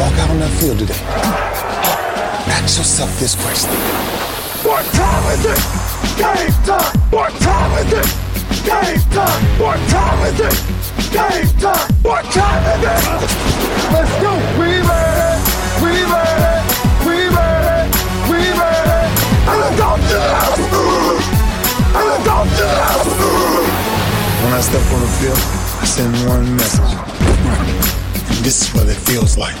walk out on that field today, ask yourself this question. What time is it? Game time! What time is it? Game time! What time is it? Game time! What time is it? Let's go! We made it! We made it! We made it! We made it! And let's go to the house! And let's go to the house! When I step on the field, I send one message. This is what it feels like.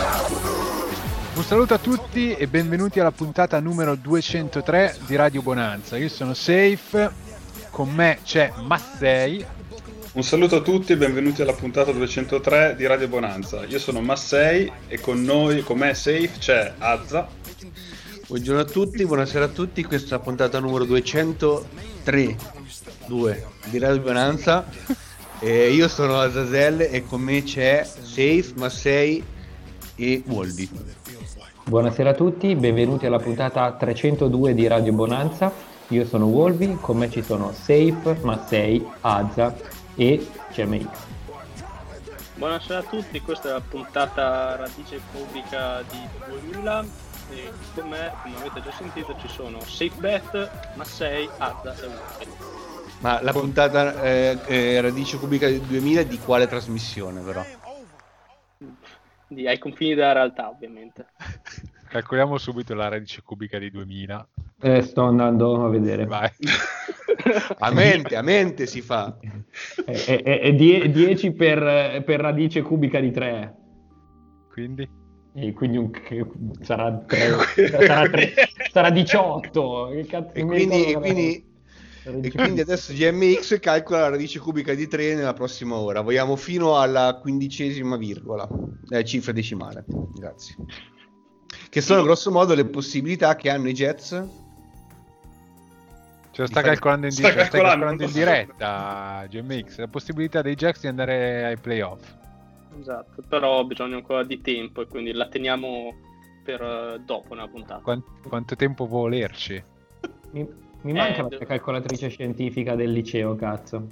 saluto a tutti e benvenuti alla puntata numero 203 di Radio Bonanza. Io sono Safe, con me c'è Massei. Un saluto a tutti e benvenuti alla puntata 203 di Radio Bonanza. Io sono Massei e con noi, con me Safe, c'è Azza. Buongiorno a tutti, buonasera a tutti, questa è la puntata numero 203 2 di Radio Bonanza. E io sono Azazel e con me c'è Safe, Massei e Woldi. Buonasera a tutti, benvenuti alla puntata 302 di Radio Bonanza. Io sono Wolvi, con me ci sono Safe, Massei, Azza e CMX. Buonasera a tutti, questa è la puntata radice pubblica di 2000 e con me, come avete già sentito, ci sono SafeBet, Massei, Azza e Wolvi. Ma la puntata eh, eh, radice cubica del 2000 di quale trasmissione però? Di, ai confini della realtà, ovviamente. Calcoliamo subito la radice cubica di 2000. Eh, sto andando a vedere. Vai. A mente, a mente si fa. È, è- è die- 10 per, per radice cubica di 3. Quindi? E quindi un- sarà, tre- sarà, tre- sarà 18. Che cazzo E quindi, e quindi- e quindi adesso GMX calcola la radice cubica di 3 nella prossima ora. Vogliamo fino alla quindicesima virgola, eh, cifra decimale. Grazie. Che sono grosso modo le possibilità che hanno i Jets. Ce lo sta calcolando in, sta di- lo stai calcolando, calcolando in diretta, GMX. La possibilità dei Jacks di andare ai playoff. Esatto, però ho bisogno ancora di tempo e quindi la teniamo per eh, dopo nella puntata. Quan- quanto tempo può volerci? Mi, mi manca Eh, la calcolatrice scientifica del liceo, cazzo.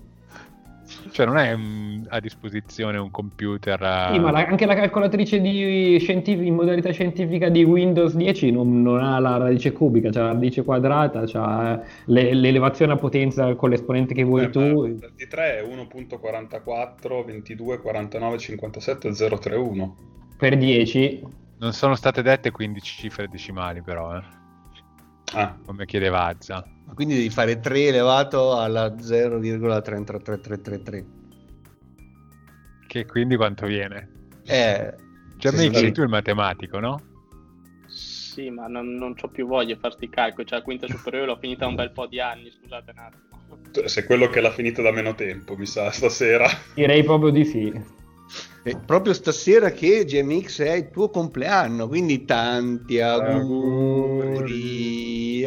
Cioè, non è mm, a disposizione un computer. eh, Sì, ma la- anche la calcolatrice di scientifi- in modalità scientifica di Windows 10 non, non ha la radice cubica, c'ha la radice quadrata, c'ha le- l'elevazione a potenza con l'esponente che vuoi Eh, tu. ma il di 3 è 1.44, 22, 49, 57, 031. Per 10, Non sono state dette 15 cifre decimali, però, eh, Ah, come chiedeva Azza. Quindi devi fare 3 elevato alla 0,33333. Che quindi quanto viene? Eh, Cioè, sì. sei tu il matematico, no? Sì, ma non, non ho più voglia di farti i calcoli, cioè la quinta superiore l'ho finita un bel po' di anni, scusate un attimo. sei quello che l'ha finita da meno tempo, mi sa, stasera. direi proprio di sì. E proprio stasera che GMX è il tuo compleanno, quindi tanti auguri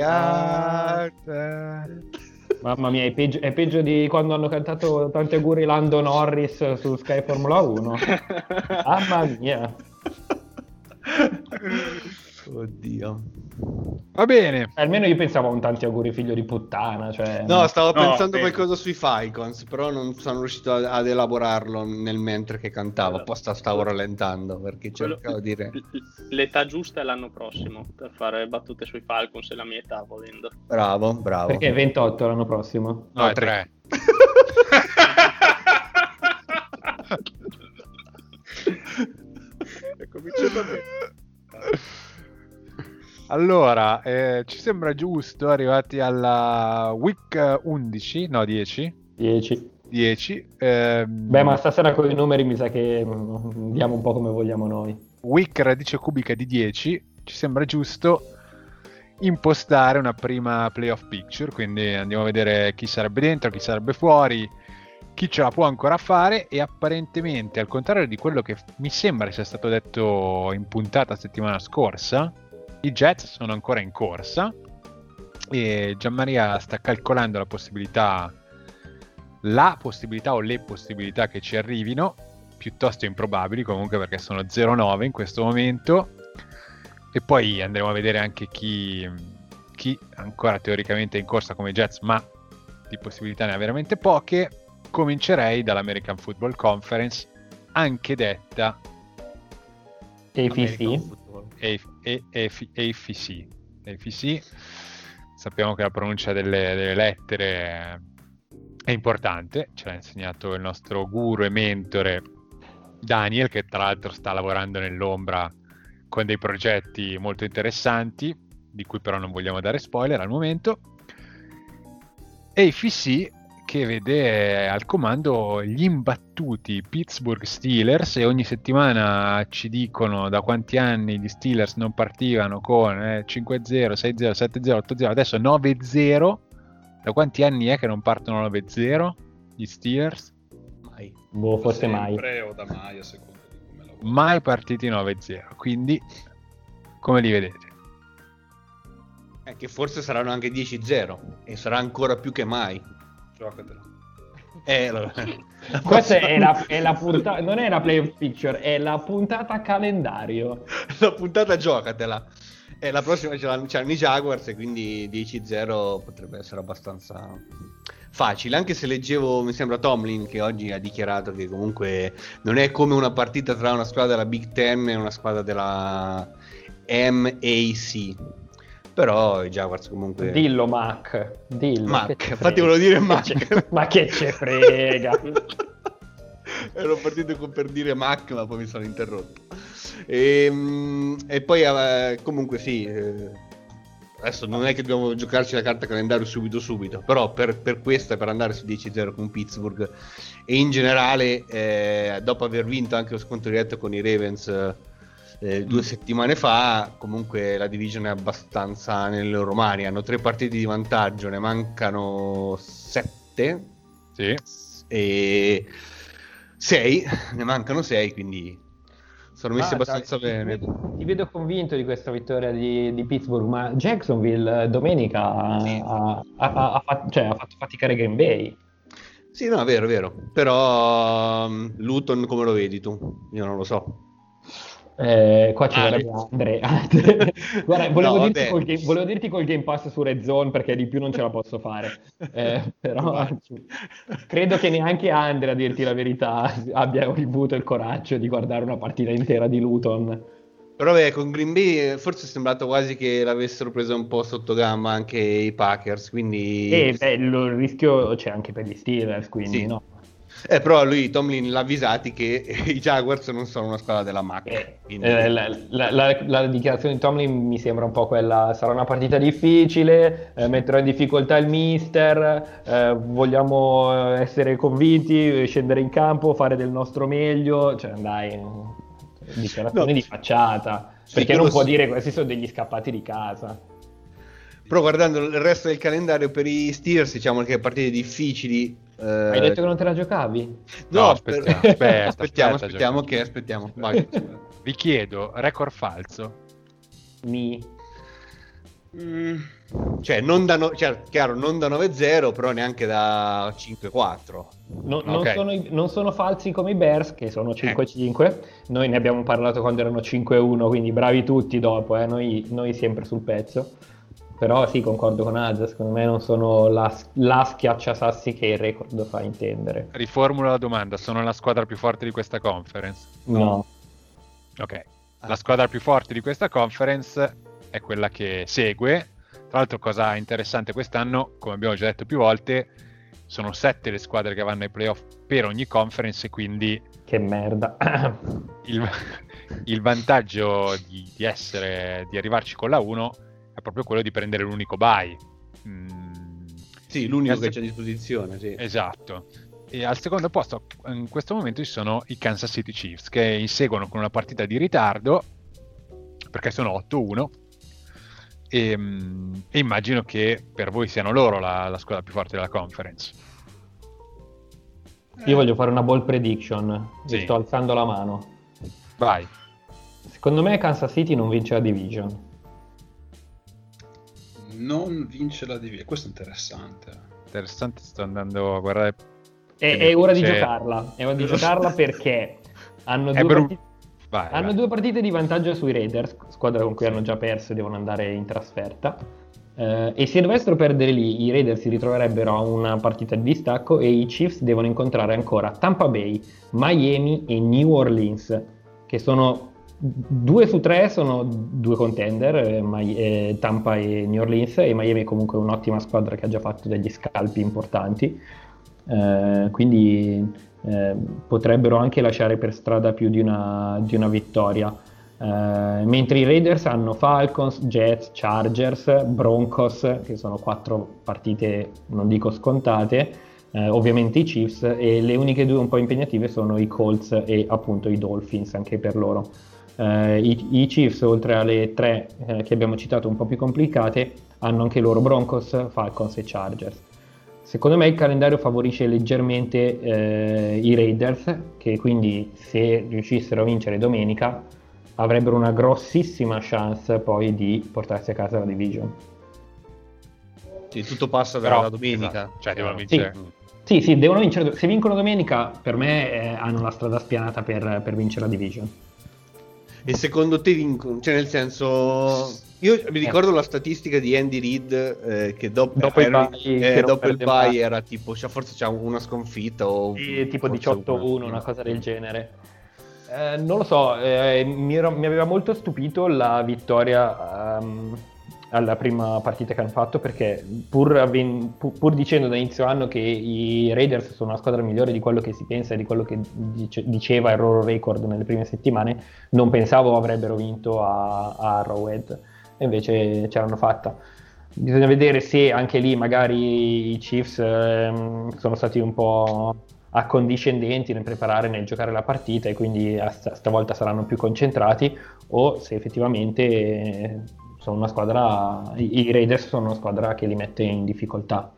a te. Mamma mia, è peggio, è peggio di quando hanno cantato tanti auguri Lando Norris su Sky Formula 1. Mamma mia. Oddio. Va bene. Almeno io pensavo a un tanti auguri figlio di puttana, cioè... No, stavo No, pensando eh. qualcosa sui Falcons, però non sono riuscito a- ad elaborarlo nel mentre che cantavo, apposta stavo rallentando perché Quello- cercavo di dire L'età giusta è l'anno prossimo per fare battute sui Falcons e la mia età volendo. bravo, bravo. Perché è 28 l'anno prossimo. No, No, è tre. 3. È cominciato bene. Allora, eh, ci sembra giusto, arrivati alla week 11, no 10, 10. 10, ehm, Beh, ma stasera con i numeri mi sa che mm, diamo un po' come vogliamo noi. week radice cubica di 10, ci sembra giusto impostare una prima playoff picture, quindi andiamo a vedere chi sarebbe dentro, chi sarebbe fuori, chi ce la può ancora fare e apparentemente, al contrario di quello che mi sembra sia stato detto in puntata settimana scorsa, I Jets sono ancora in corsa e Gianmaria sta calcolando la possibilità, la possibilità o le possibilità che ci arrivino, piuttosto improbabili comunque perché sono 0-9 in questo momento e poi andremo a vedere anche chi, chi ancora teoricamente è in corsa come Jets, ma di possibilità ne ha veramente poche. Comincerei dall'American Football Conference, anche detta AFC. AFC. AFC. Sappiamo che la pronuncia delle, delle lettere è importante, ce l'ha insegnato il nostro guru e mentore Daniel, che tra l'altro sta lavorando nell'ombra con dei progetti molto interessanti, di cui però non vogliamo dare spoiler al momento. AFC che vede al comando gli imbattuti Pittsburgh Steelers e ogni settimana ci dicono da quanti anni gli Steelers non partivano con eh, 5-0, 6-0, 7-0, 8-0, adesso 9-0. Da quanti anni è che non partono 9-0 gli Steelers? Mai. Boh, forse mai. o da mai, a seconda di come lavoro. Mai partiti 9-0, quindi come li vedete? Eh, che forse saranno anche 10-0 e sarà ancora più che mai. Giocatela. Eh, allora. Questa è la, è la puntata, non è la playoff picture, è la puntata calendario. la puntata giocatela. E la prossima c'hanno i Jaguars e quindi 10-0 potrebbe essere abbastanza facile. Anche se leggevo, mi sembra Tomlin che oggi ha dichiarato che comunque non è come una partita tra una squadra della Big Ten e una squadra della MAC però i Jaguars comunque dillo Mac dillo Mac infatti volevo dire Mac. Ma che ce frega? Ero partito per dire Mac ma poi mi sono interrotto. E, ehm, e poi eh, comunque sì eh, adesso non è che dobbiamo giocarci la carta calendario subito subito però per, per questa per andare su 10-0 con Pittsburgh e in generale eh, dopo aver vinto anche lo scontro diretto con i Ravens eh, due settimane fa, comunque la division è abbastanza nelle loro mani. Hanno tre partite di vantaggio, ne mancano sette. Sì. E sei, ne mancano sei, quindi sono messi ah, abbastanza dai, bene. Ti vedo, ti vedo, convinto di questa vittoria di, di Pittsburgh, ma Jacksonville domenica sì. ha, ha, ha, fatto, cioè, ha, fatto, faticare Green Bay. Sì, no, è vero, è vero. Però um, Luton come lo vedi tu? Io non lo so. Eh, qua ci ah, vorrebbe Andrea. Guarda, volevo, no, dirti col game, volevo, dirti col Game Pass su Red Zone perché di più non ce la posso fare. Eh, però credo che neanche Andrea, a dirti la verità, abbia avuto il coraggio di guardare una partita intera di Luton. Però beh, con Green Bay eh, forse è sembrato quasi che l'avessero presa un po' sotto gamba anche i Packers, quindi... E beh, il rischio c'è anche per gli Steelers, quindi sì. no. Eh, però lui, Tomlin, l'ha avvisati che i Jaguars non sono una squadra della MAC. Eh, eh, la, la, la, la, dichiarazione di Tomlin mi sembra un po' quella, sarà una partita difficile, eh, metterò in difficoltà il mister, eh, vogliamo essere convinti, scendere in campo, fare del nostro meglio, cioè dai, dichiarazione no. di facciata, perché non può dire questi sono degli scappati di casa. Però guardando il resto del calendario per i Steelers, diciamo che partite difficili eh... Hai detto che non te la giocavi? No, no aspettiamo, per... aspetta, aspettiamo, aspettiamo, che aspettiamo. Vai. Vi chiedo, record falso? Mi. Mm. Cioè, non da, no... cioè, chiaro, non da 9-0, però neanche da 5-4. No, non, okay. sono, non, sono, falsi come i Bears, che sono 5-5. Eh. Noi ne abbiamo parlato quando erano 5-1, quindi bravi tutti dopo, eh? noi, noi sempre sul pezzo. Però sì, concordo con Azza, secondo me non sono la, la schiacciasassi che il record fa intendere. Riformulo la domanda, sono la squadra più forte di questa conference? No. Ok, la squadra più forte di questa conference è quella che segue. Tra l'altro cosa interessante quest'anno, come abbiamo già detto più volte, sono sette le squadre che vanno ai playoff per ogni conference e quindi... Che merda. il, il vantaggio di, di, essere, di arrivarci con la 1 è proprio quello di prendere l'unico buy. Mm. Sì, l'unico che c'è a disposizione. Sì. Esatto. E al secondo posto in questo momento ci sono i Kansas City Chiefs che inseguono con una partita di ritardo perché sono 8-1 e, mm, e immagino che per voi siano loro la, la squadra più forte della conference. Io voglio fare una ball prediction, sì. sto alzando la mano. Vai. Secondo me Kansas City non vince la division. Non vince la division. Questo è interessante. Interessante, sto andando a guardare. È, è ora di giocarla. È ora di giocarla perché hanno due, bru- partite, vai, hanno vai. due partite di vantaggio sui Raiders, squadra con cui hanno già perso e devono andare in trasferta. Eh, e se dovessero perdere lì, i Raiders si ritroverebbero a una partita di distacco e i Chiefs devono incontrare ancora Tampa Bay, Miami e New Orleans, che sono due su tre sono due contender, eh, eh, Tampa e New Orleans, e Miami è comunque un'ottima squadra che ha già fatto degli scalpi importanti. Eh, quindi eh, potrebbero anche lasciare per strada più di una, di una vittoria. Eh, mentre i Raiders hanno Falcons, Jets, Chargers, Broncos, che sono quattro partite, non dico scontate, eh, ovviamente i Chiefs, e le uniche due un po' impegnative sono i Colts e appunto i Dolphins, anche per loro. Eh, i, i Chiefs, oltre alle tre eh, che abbiamo citato un po' più complicate, hanno anche loro Broncos, Falcons e Chargers. Secondo me il calendario favorisce leggermente eh, i Raiders, che quindi se riuscissero a vincere domenica avrebbero una grossissima chance poi di portarsi a casa la division. Sì, tutto passa Però, dalla domenica. esatto, cioè, devono vincere. Mm. Sì, sì, devono vincere. Se vincono domenica, per me eh, hanno la strada spianata per, per vincere la division. E secondo te vincono? Cioè, nel senso, io mi ricordo la statistica di Andy Reid eh, che dopo, Dopo il era- bye, eh, dopo il bye era tipo, cioè, forse c'ha una sconfitta o Sì, tipo forse 18-1, una cosa del genere. Eh, non lo so, eh, mi, ero- mi aveva molto stupito la vittoria ehm, alla prima partita che hanno fatto perché pur, avven- pu- pur dicendo da inizio anno che i Raiders sono una squadra migliore di quello che si pensa e di quello che dice- diceva il loro record nelle prime settimane, non pensavo avrebbero vinto a, a Arrowhead e invece ce l'hanno fatta. Bisogna vedere se anche lì magari i Chiefs ehm, sono stati un po' accondiscendenti nel preparare, nel giocare la partita e quindi a sta- stavolta saranno più concentrati o se effettivamente sono una squadra, i Raiders sono una squadra che li mette in difficoltà.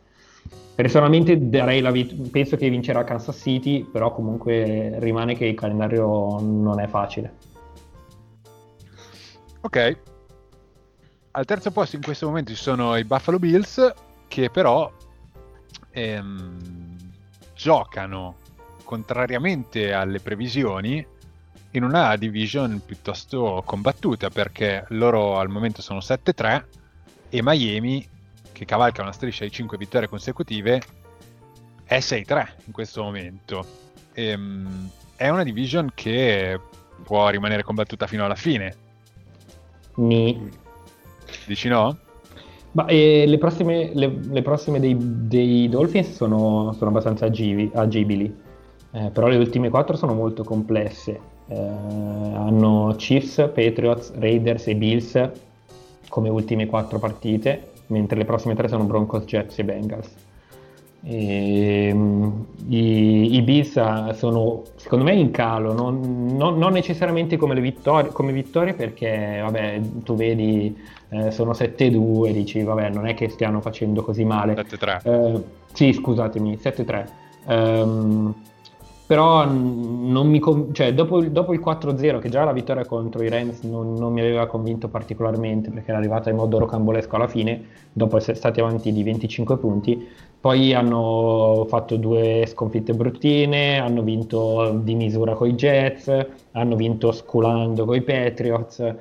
Personalmente darei la vit- penso che vincerà Kansas City, però comunque rimane che il calendario non è facile. Ok. Al terzo posto in questo momento ci sono i Buffalo Bills che però ehm, giocano contrariamente alle previsioni in una division piuttosto combattuta perché loro al momento sono 7-3 e Miami che cavalca una striscia di 5 vittorie consecutive è 6-3 in questo momento. Ehm, è una division che può rimanere combattuta fino alla fine. Ni. Dici no? Ma eh, le prossime, le- le prossime dei, dei Dolphins sono, sono abbastanza agivi- agibili, Eh, però le ultime quattro sono molto complesse. Eh, hanno Chiefs, Patriots, Raiders e Bills come ultime quattro partite, mentre le prossime tre sono Broncos, Jets e Bengals. E, mm, i, I Bills ah, sono secondo me in calo, non, non- non necessariamente come vittorie, come vittorie perché vabbè, tu vedi eh, sono 7-2, dici vabbè non è che stiano facendo così male. 7-3. Eh, sì, scusatemi, 7-3. Ehm, però non mi con- cioè, dopo, il- dopo il 4-0, che già la vittoria contro i Rams non, non mi aveva convinto particolarmente perché era arrivata in modo rocambolesco alla fine, dopo essere stati avanti di 25 punti. Poi hanno fatto due sconfitte bruttine, hanno vinto di misura con i Jets, hanno vinto sculando con i Patriots.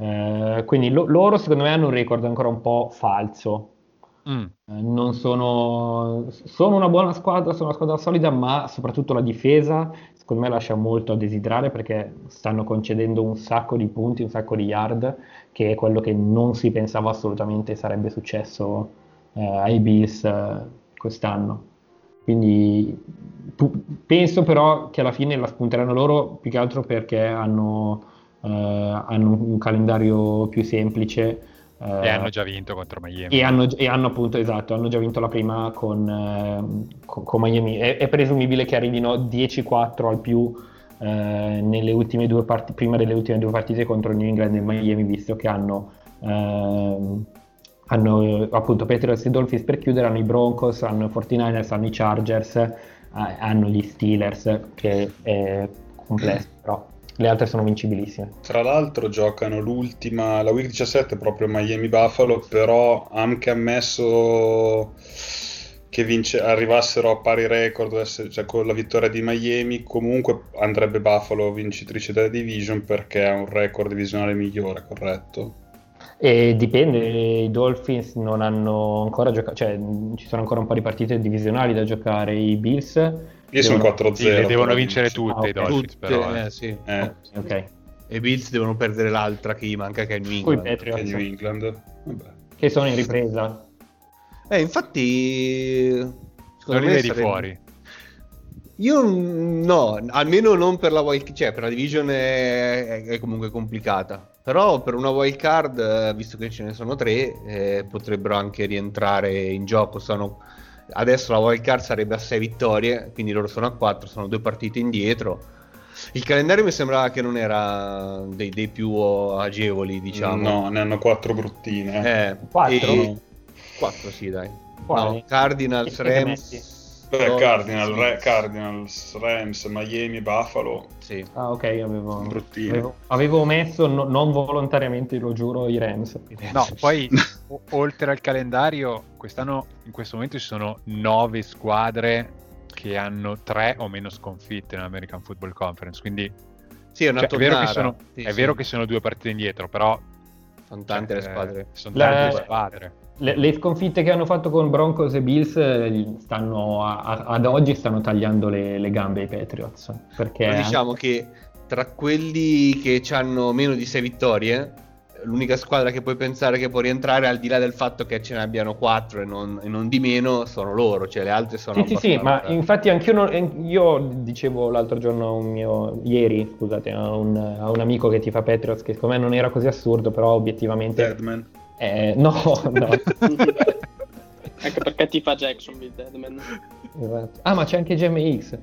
eh, quindi lo- loro secondo me hanno un record ancora un po' falso. Mm. Eh, Non sono, sono una buona squadra, sono una squadra solida, ma soprattutto la difesa secondo me lascia molto a desiderare perché stanno concedendo un sacco di punti, un sacco di yard, che è quello che non si pensava assolutamente sarebbe successo eh, ai Bills eh, quest'anno. Quindi pu- penso però che alla fine la spunteranno loro più che altro perché hanno, eh, hanno un calendario più semplice. Eh, E hanno già vinto contro Miami. e hanno, e hanno appunto, esatto, hanno già vinto la prima con, ehm, con- con Miami. È, è presumibile che arrivino 10-4 al più eh, nelle ultime due parti- prima delle ultime due partite contro New England e Miami, visto che hanno, ehm, hanno eh, appunto Patriots e Dolphins per chiudere, hanno i Broncos, hanno i 49ers, hanno i Chargers, eh, hanno gli Steelers, che è complesso però. Le altre sono vincibilissime. Tra l'altro giocano l'ultima, la week 17 proprio Miami Buffalo, però anche ammesso che vince, arrivassero a pari record cioè con la vittoria di Miami, comunque andrebbe Buffalo vincitrice della division perché ha un record divisionale migliore, corretto? E dipende, i Dolphins non hanno ancora giocato, cioè ci sono ancora un po' di partite divisionali da giocare, i Bills... Io sono 4-0. Sì, le devono vincere tutte ah, i Dolphins, tutte, però. Eh, sì. Eh. Ok. E i Bills devono perdere l'altra che gli manca, che è New England. Poi Patriots. Che è New England. Vabbè. Che sono in ripresa. Eh, infatti... Non li vedi sarebbe... fuori. Io no, almeno non per la wild cioè per la division è, è comunque complicata. Però per una wild card, eh, visto che ce ne sono tre, eh, potrebbero anche rientrare in gioco. Sono... Adesso la wild card sarebbe a 6 vittorie, quindi loro sono a 4, sono due partite indietro. Il calendario mi sembrava che non era dei, dei più agevoli, diciamo. No, ne hanno 4 bruttine. Eh, 4? 4 sì, dai. Quali? No, Cardinals, Rams. Beh, Cardinal, Re- Cardinals, Rams, Miami, Buffalo, Sì. Ah, ok, avevo, avevo, avevo messo, no- non volontariamente, lo giuro, i Rams. No, poi o- oltre al calendario, quest'anno in questo momento ci sono nove squadre che hanno tre o meno sconfitte nell'American Football Conference. Quindi Sì, è una cioè, è, vero che, sono, Sì, è sì. vero che sono due partite indietro, però sono tante le eh, squadre. sono tante le squadre. Le, le sconfitte che hanno fatto con Broncos e Bills eh, stanno a- a- ad oggi stanno tagliando le, le gambe ai Patriots. Perché diciamo che tra quelli che hanno meno di 6 vittorie, l'unica squadra che puoi pensare che può rientrare, al di là del fatto che ce ne abbiano 4 e non, e non di meno, sono loro, cioè le altre sono Sì, sì, sì, ma infatti anch'io non- eh, io dicevo l'altro giorno a un mio, ieri, scusate, a un, a un amico che ti fa Patriots, che secondo me non era così assurdo, però obiettivamente... Deadman. Eh, no, no. Anche perché ti fa Jacksonville Deadman. Esatto. Ah, ma c'è anche GMX.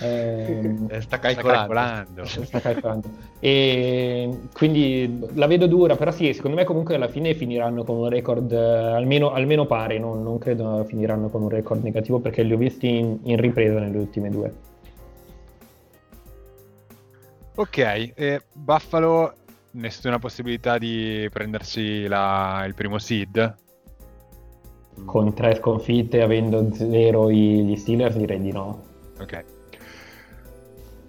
Ehm, Eh, sta calcolando. sta calcolando. E quindi la vedo dura, però sì, secondo me comunque alla fine finiranno con un record eh, almeno, almeno pari, non, non credo finiranno con un record negativo perché li ho visti in, in ripresa nelle ultime due. Ok, e Buffalo, nessuna possibilità di prendersi la- il primo seed? Con tre sconfitte, avendo zero gli Steelers, direi di no. Ok.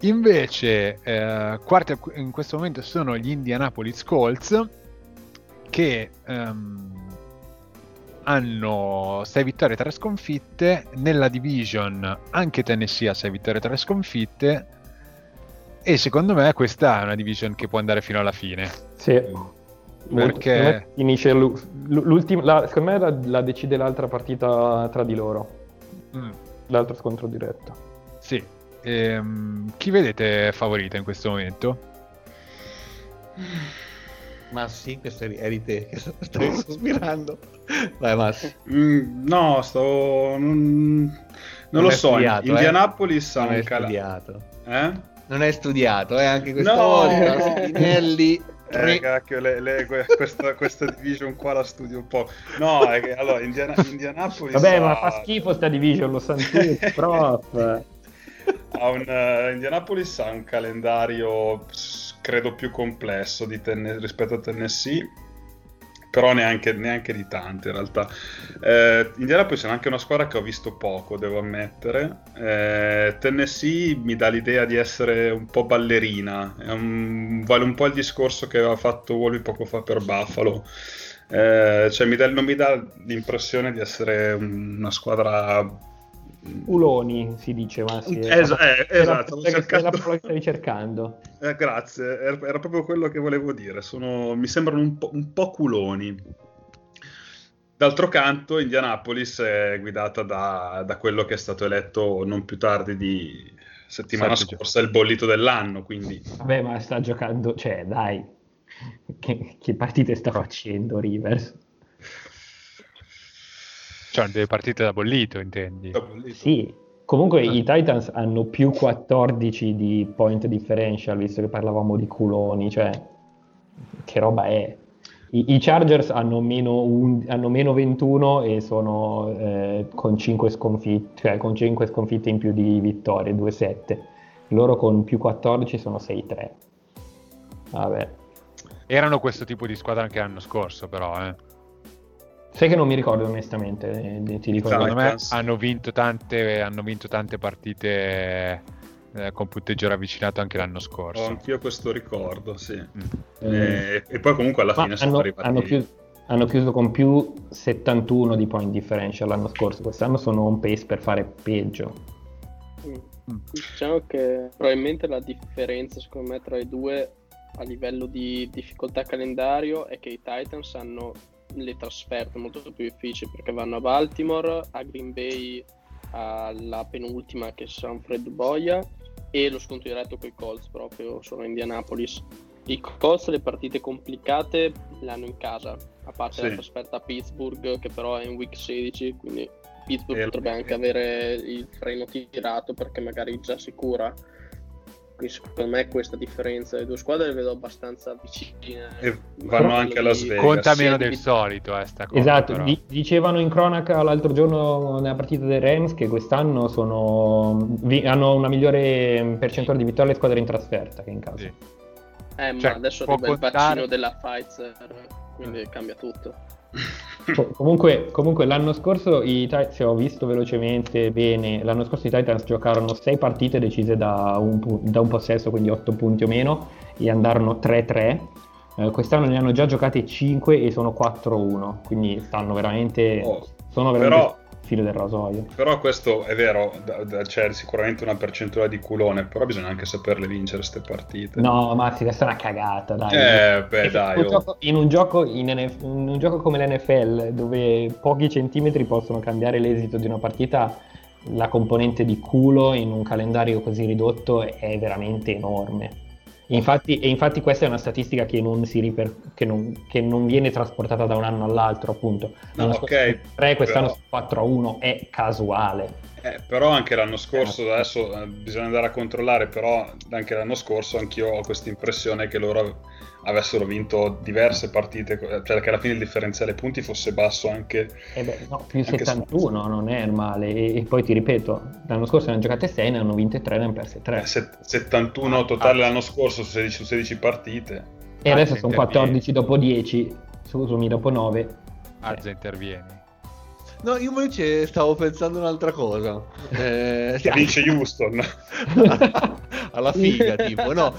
Invece, eh, quarti in questo momento sono gli Indianapolis Colts che ehm, hanno 6 vittorie e 3 sconfitte. Nella division anche Tennessee ha 6 vittorie e 3 sconfitte. E secondo me questa è una division che può andare fino alla fine. Sì. Perché- finisce l'u- l'ultima, la- secondo me la, la decide l'altra partita tra di loro, Mm, l'altro scontro diretto. sì. Ehm, chi vedete favorita in questo momento? Ma sì, questo eri, te che stavi sospirando. Vai, Massi. Mm, no, sto... Non, non Non lo so. studiato, Indianapolis ha Non un hai cala- studiato. Eh? Non hai studiato, eh, anche questa No! volta. Spinelli. Eh, cacchio, le- le- que- questa, questa division qua la studio un po'. No, è che, allora, Indiana- Indianapolis Vabbè, ha, ma fa schifo sta division, lo sanno tutti, prof. ha un, eh, Indianapolis ha un calendario, credo, più complesso di Tenne- rispetto a Tennessee, però neanche, neanche di tanto in realtà. Eh, Indianapolis è anche una squadra che ho visto poco, devo ammettere. Eh, Tennessee mi dà l'idea di essere un po' ballerina, un- vale un po' il discorso che aveva fatto Wolby poco fa per Buffalo. Eh, cioè mi dà- non mi dà l'impressione di essere una squadra Uloni si dice, ma sì. Es- eh, esatto, sto cercando- la parola che stavi cercando. Eh, grazie, era, era proprio quello che volevo dire. Sono- mi sembrano un po', un po' culoni. D'altro canto, Indianapolis è guidata da, da quello che è stato eletto non più tardi di settimana Sette scorsa il bollito dell'anno. Quindi Vabbè, ma sta giocando, cioè, dai. Che, che partite sta facendo Rivers? Cioè, delle partite da bollito, intendi? Sì, comunque i Titans hanno più 14 di point differential, visto che parlavamo di culoni, cioè, che roba è? I, i Chargers hanno meno, un- hanno meno 21 e sono eh, con 5 sconfitte, cioè con 5 sconfitte in più di vittorie, 2-7. Loro con più 14 sono 6-3. Vabbè. Erano questo tipo di squadra anche l'anno scorso, però. Eh. Sai che non mi ricordo onestamente, eh, ti dico Secondo me hanno vinto tante, hanno vinto tante partite eh, con punteggio ravvicinato anche l'anno Ho scorso. anch'io questo ricordo, sì. Mm. E, e poi comunque alla Ma fine sono hanno, arrivati... hanno chiuso, hanno chiuso con più 71 di point differential l'anno scorso, quest'anno sono on pace per fare peggio. Mm. Diciamo che probabilmente la differenza secondo me tra i due a livello di difficoltà calendario è che i Titans hanno le trasferte molto più difficili perché vanno a Baltimore, a Green Bay alla penultima che sarà un Fred Boia e lo scontro diretto con i Colts proprio sono a Indianapolis. I Colts le partite complicate le hanno in casa, a parte Sì. la trasferta a Pittsburgh che però è in week 16, quindi Pittsburgh E- potrebbe anche avere il freno tirato perché magari già sicura. Quindi secondo me questa differenza le due squadre le vedo abbastanza vicine. E vanno anche a Las Vegas. Conta Sì, meno di- del solito, eh, sta cosa, Esatto, però. di- dicevano in cronaca l'altro giorno nella partita dei Rams che quest'anno sono, vi- hanno una migliore percentuale di vittorie le squadre in trasferta che in casa. Sì. Eh, ma Cioè, adesso può arriva il contare- bacino della Pfizer, quindi cambia tutto. Co- comunque, comunque l'anno scorso i Titans, se ho visto velocemente bene, l'anno scorso i Titans giocarono 6 partite decise da un, da un possesso, quindi 8 punti o meno, e andarono 3-3. Eh, quest'anno ne hanno già giocate 5 e sono 4-1, quindi stanno veramente, Oh, sono veramente però- filo del rasoio. Però questo è vero, da- da- c'è sicuramente una percentuale di culone, però bisogna anche saperle vincere queste partite. No, ma sì, questa è una cagata, dai. Eh, beh, dai. un oh. gioco- in, un gioco, in NF in un gioco come l'NFL, dove pochi centimetri possono cambiare l'esito di una partita, la componente di culo in un calendario così ridotto è veramente enorme. Infatti, e infatti questa è una statistica che non, si riper- che non, che non viene trasportata da un anno all'altro, appunto. No, ok, scorso 3, quest'anno però- 4 a 1 è casuale. Eh, però anche l'anno scorso, adesso eh, bisogna andare a controllare, però anche l'anno scorso anch'io ho questa impressione che loro avessero vinto diverse partite, cioè che alla fine il differenziale punti fosse basso anche... E beh, no, più Anche 71 non è male. E, e poi ti ripeto, l'anno scorso ne hanno giocate 6, ne hanno vinte 3, ne hanno perse 3. eh, set- 71 totale l'anno scorso su 16, su 16 partite. E adesso Ah, sono intervieni. 14 dopo 10, scusami, dopo 9. Arza intervieni. No, io invece stavo pensando un'altra cosa. Eh, Che vince Houston. alla figa, tipo, no.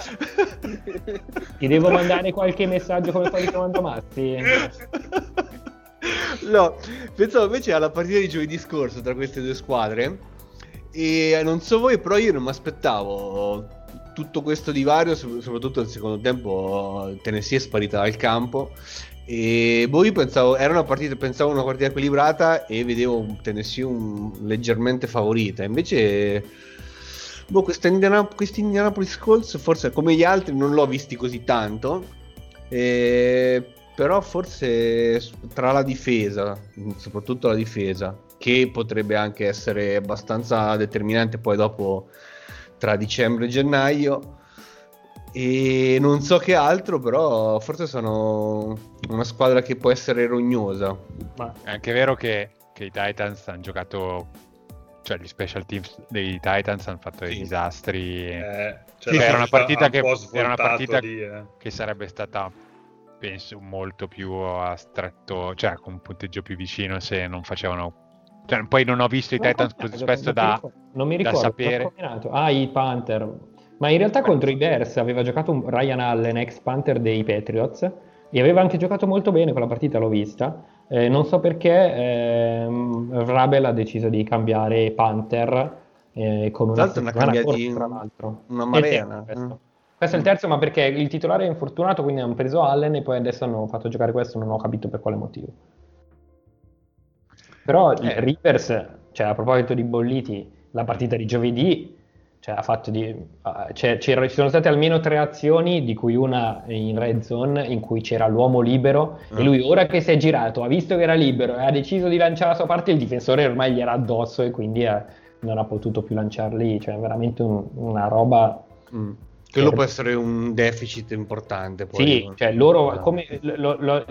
Ti devo mandare qualche messaggio come che mando Mazzi? No, pensavo invece alla partita di giovedì scorso tra queste due squadre. E non so voi, però io non mi aspettavo tutto questo divario, sop- soprattutto nel secondo tempo. Tennessee è sparita dal campo. E boh, io pensavo, era una partita, pensavo una partita equilibrata e vedevo un Tennessee un- leggermente favorita. Invece, boh, questa Indiana- questi Indianapolis Colts, forse come gli altri, non l'ho visti così tanto. Eh, però forse tra la difesa, soprattutto la difesa, che potrebbe anche essere abbastanza determinante poi dopo tra dicembre e gennaio. E non so che altro, però forse sono una squadra che può essere rognosa. Ma È anche vero che, che i Titans hanno giocato, cioè gli special teams dei Titans hanno fatto dei Sì. disastri Eh, Sì, la era una partita un che- era una partita- lì, eh. che sarebbe stata, penso, molto più a stretto, cioè con un punteggio più vicino se non facevano... Cioè, poi non ho visto i Non Titans così spesso non mi da... ricordo- non mi da ricordo, sapere. non combinato. Ah, i Panther. Ma in realtà contro i Bears aveva giocato Ryan Allen, ex Panther dei Patriots, e aveva anche giocato molto bene quella partita, l'ho vista. Eh, non so perché ehm, Rabel ha deciso di cambiare Panther eh, con una l'altro settimana corta, tra l'altro. una il marea, terzo eh. questo. Questo è il terzo, ma perché il titolare è infortunato, quindi hanno preso Allen e poi adesso hanno fatto giocare questo, non ho capito per quale motivo. Però Eh. Rivers, cioè a proposito di bolliti, la partita di giovedì, cioè, ha fatto di, cioè, ci sono state almeno tre azioni, di cui una in red zone, in cui c'era l'uomo libero, Ah. e lui ora che si è girato, ha visto che era libero e ha deciso di lanciare la sua parte, il difensore ormai gli era addosso e quindi eh, non ha potuto più lanciarli, cioè veramente un- una roba Mm. Quello può essere un deficit importante. Poi, sì, no? cioè loro, Ah. come, lo- lo-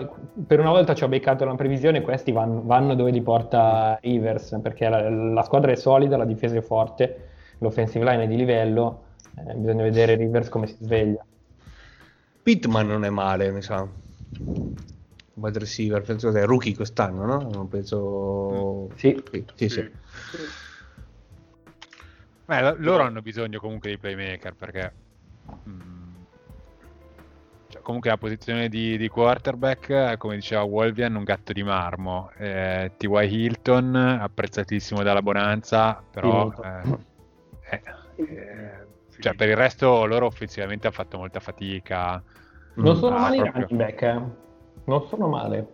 per una volta ci ho beccato una previsione, questi vanno, vanno dove li porta Rivers, perché la, la squadra è solida, la difesa è forte, l'offensive line è di livello, eh, bisogna vedere Rivers come si sveglia. Pittman non è male, mi sa. Wide receiver, penso che è rookie quest'anno, no? Non penso... Sì. Sì, sì. sì. Beh, lo- loro hanno bisogno comunque di playmaker perché mm, cioè, comunque la posizione di, di quarterback, come diceva Wolvian, un gatto di marmo. Eh, T.Y. Hilton, apprezzatissimo dalla Bonanza, però Sì, eh, eh, eh, cioè, per il resto loro offensivamente hanno fatto molta fatica. Non sono Ah, male i proprio. running back, eh. Non sono male.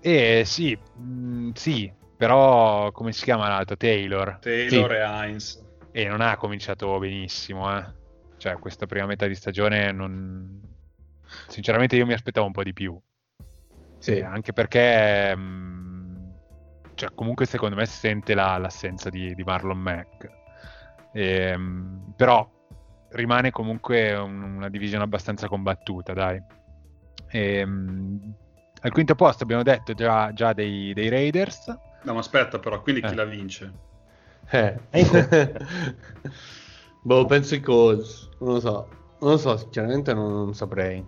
E sì, mm, sì, però come si chiama l'altro? Taylor. Taylor e Heinz. E non ha cominciato benissimo, eh. Cioè, questa prima metà di stagione non... Sinceramente io mi aspettavo un po' di più. Sì. Eh, anche perché... mm, Cioè, comunque secondo me si sente la- l'assenza di, di Marlon Mack. Ehm, però rimane comunque un- una divisione abbastanza combattuta, dai. Ehm, al quinto posto abbiamo detto già, già dei, dei Raiders. No, ma aspetta però, quindi chi Eh. la vince? Eh. Ecco. boh, penso i Colts. Non lo so. Non lo so, sinceramente non, non saprei.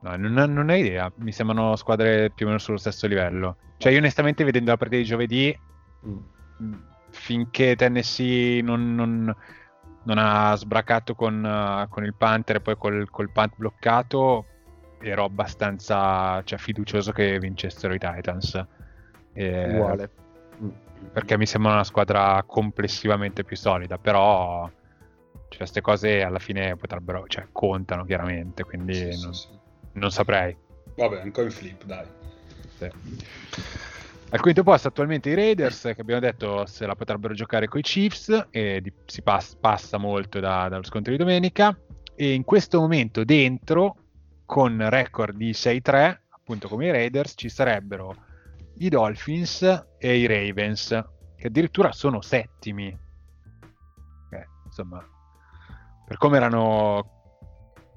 No, non, non ho idea, mi sembrano squadre più o meno sullo stesso livello. Cioè, io onestamente vedendo la partita di giovedì, Mm. Finché Tennessee non, non- non ha sbracato con, uh, con il Panther e poi col, col punt bloccato, ero abbastanza cioè, fiducioso che vincessero i Titans. Eh, Uguale. Perché mi sembra una squadra complessivamente più solida, però cioè, queste cose alla fine potrebbero, cioè, contano chiaramente, quindi Sì, sì, non, sì. non saprei. Vabbè, un coin flip, dai. Sì. Al quinto posto attualmente i Raiders, che abbiamo detto se la potrebbero giocare con i Chiefs, e di- si pass- passa molto da- dallo scontro di domenica, e in questo momento dentro, con record di 6-3, appunto come i Raiders, ci sarebbero i Dolphins e i Ravens, che addirittura sono settimi. Eh, insomma, per come erano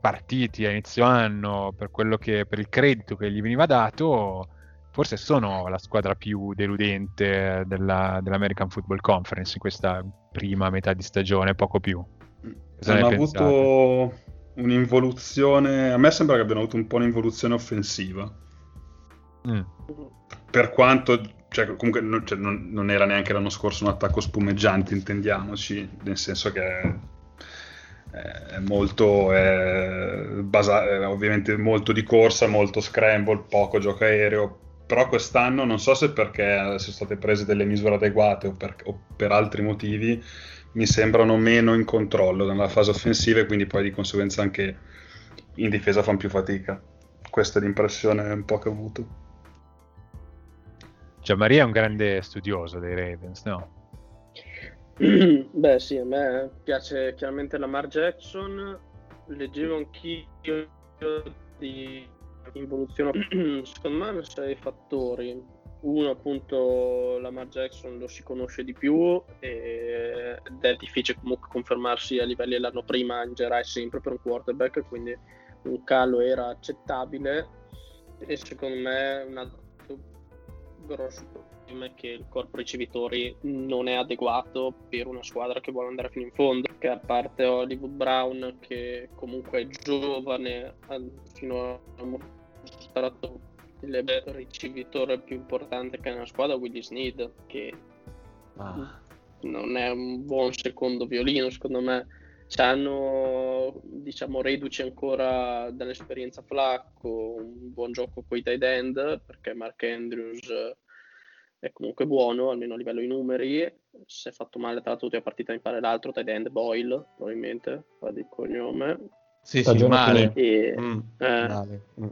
partiti a inizio anno, per quello che per il credito che gli veniva dato, forse sono la squadra più deludente della- dell'American Football Conference in questa prima metà di stagione, poco più. Cosa Hanno ne avuto un'involuzione. A me sembra che abbiano avuto un po' un'involuzione offensiva. Mm. Per quanto, cioè, comunque non, cioè, non- non era neanche l'anno scorso un attacco spumeggiante, intendiamoci, nel senso che è, è molto, è basa- ovviamente molto di corsa, molto scramble, poco gioco aereo. Però quest'anno non so se perché sono state prese delle misure adeguate o per, o per altri motivi, mi sembrano meno in controllo nella fase offensiva e quindi poi di conseguenza anche in difesa fanno più fatica. Questa è l'impressione un po' che ho avuto. Cioè, Maria è un grande studioso dei Ravens, no? Beh, sì, a me piace chiaramente Lamar Jackson. Leggevo anch'io di involuzione. Secondo me hanno sei fattori. Uno, appunto, Lamar Jackson lo si conosce di più e- ed è difficile comunque confermarsi a livelli dell'anno prima in generale sempre per un quarterback, quindi un calo era accettabile. E secondo me un altro grosso problema è che il corpo ricevitori non è adeguato per una squadra che vuole andare fino in fondo. Che a parte Hollywood Brown, che comunque è giovane, fino a mostrato il ricevitore più importante che ha nella squadra, Willie Sneed, che Ah. non è un buon secondo violino, secondo me. C'hanno, diciamo, reduci ancora dall'esperienza Flacco, un buon gioco con i tight end, perché Mark Andrews è comunque buono, almeno a livello di numeri. Si è fatto male tra l'altro, la partita mi pare l'altro tight end Boyle, probabilmente, fa di cognome. Sì, sì, Stagione male. E, Mm, eh, male. Mm.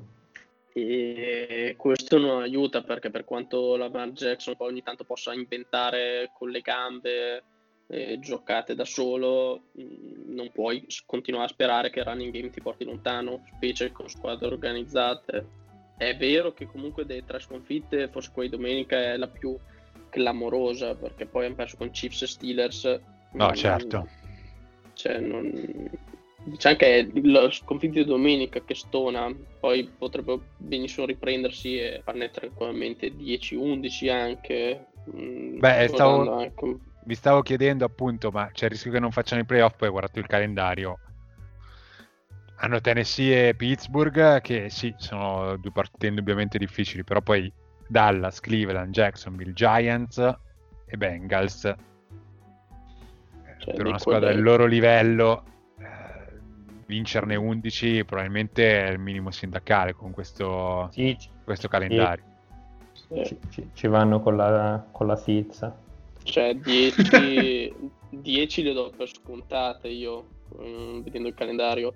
E questo non aiuta perché per quanto Lamar Jackson poi ogni tanto possa inventare con le gambe eh, giocate da solo, mh, non puoi continuare a sperare che il running game ti porti lontano, specie con squadre organizzate. È vero che comunque delle tre sconfitte, forse quella di domenica è la più clamorosa perché poi hanno perso con Chiefs e Steelers. No, Mm, certo. Cioè, non... Diciamo che la sconfitta di domenica che stona, poi potrebbe benissimo riprendersi e farne tranquillamente 10-11 anche. Mm, Beh, stavo- anche- Vi stavo chiedendo appunto, ma c'è il rischio che non facciano i playoff, poi ho guardato il calendario. hanno Tennessee e Pittsburgh che sì, sono due partite indubbiamente difficili, però poi Dallas, Cleveland, Jacksonville, Giants e Bengals. Cioè, per una squadra del loro livello, vincerne 11 probabilmente è il minimo sindacale con questo, Sì, questo calendario. sì. ci- ci- ci vanno con la, con la sizza. Cioè 10, 10 le do per scontate io, mm, vedendo il calendario.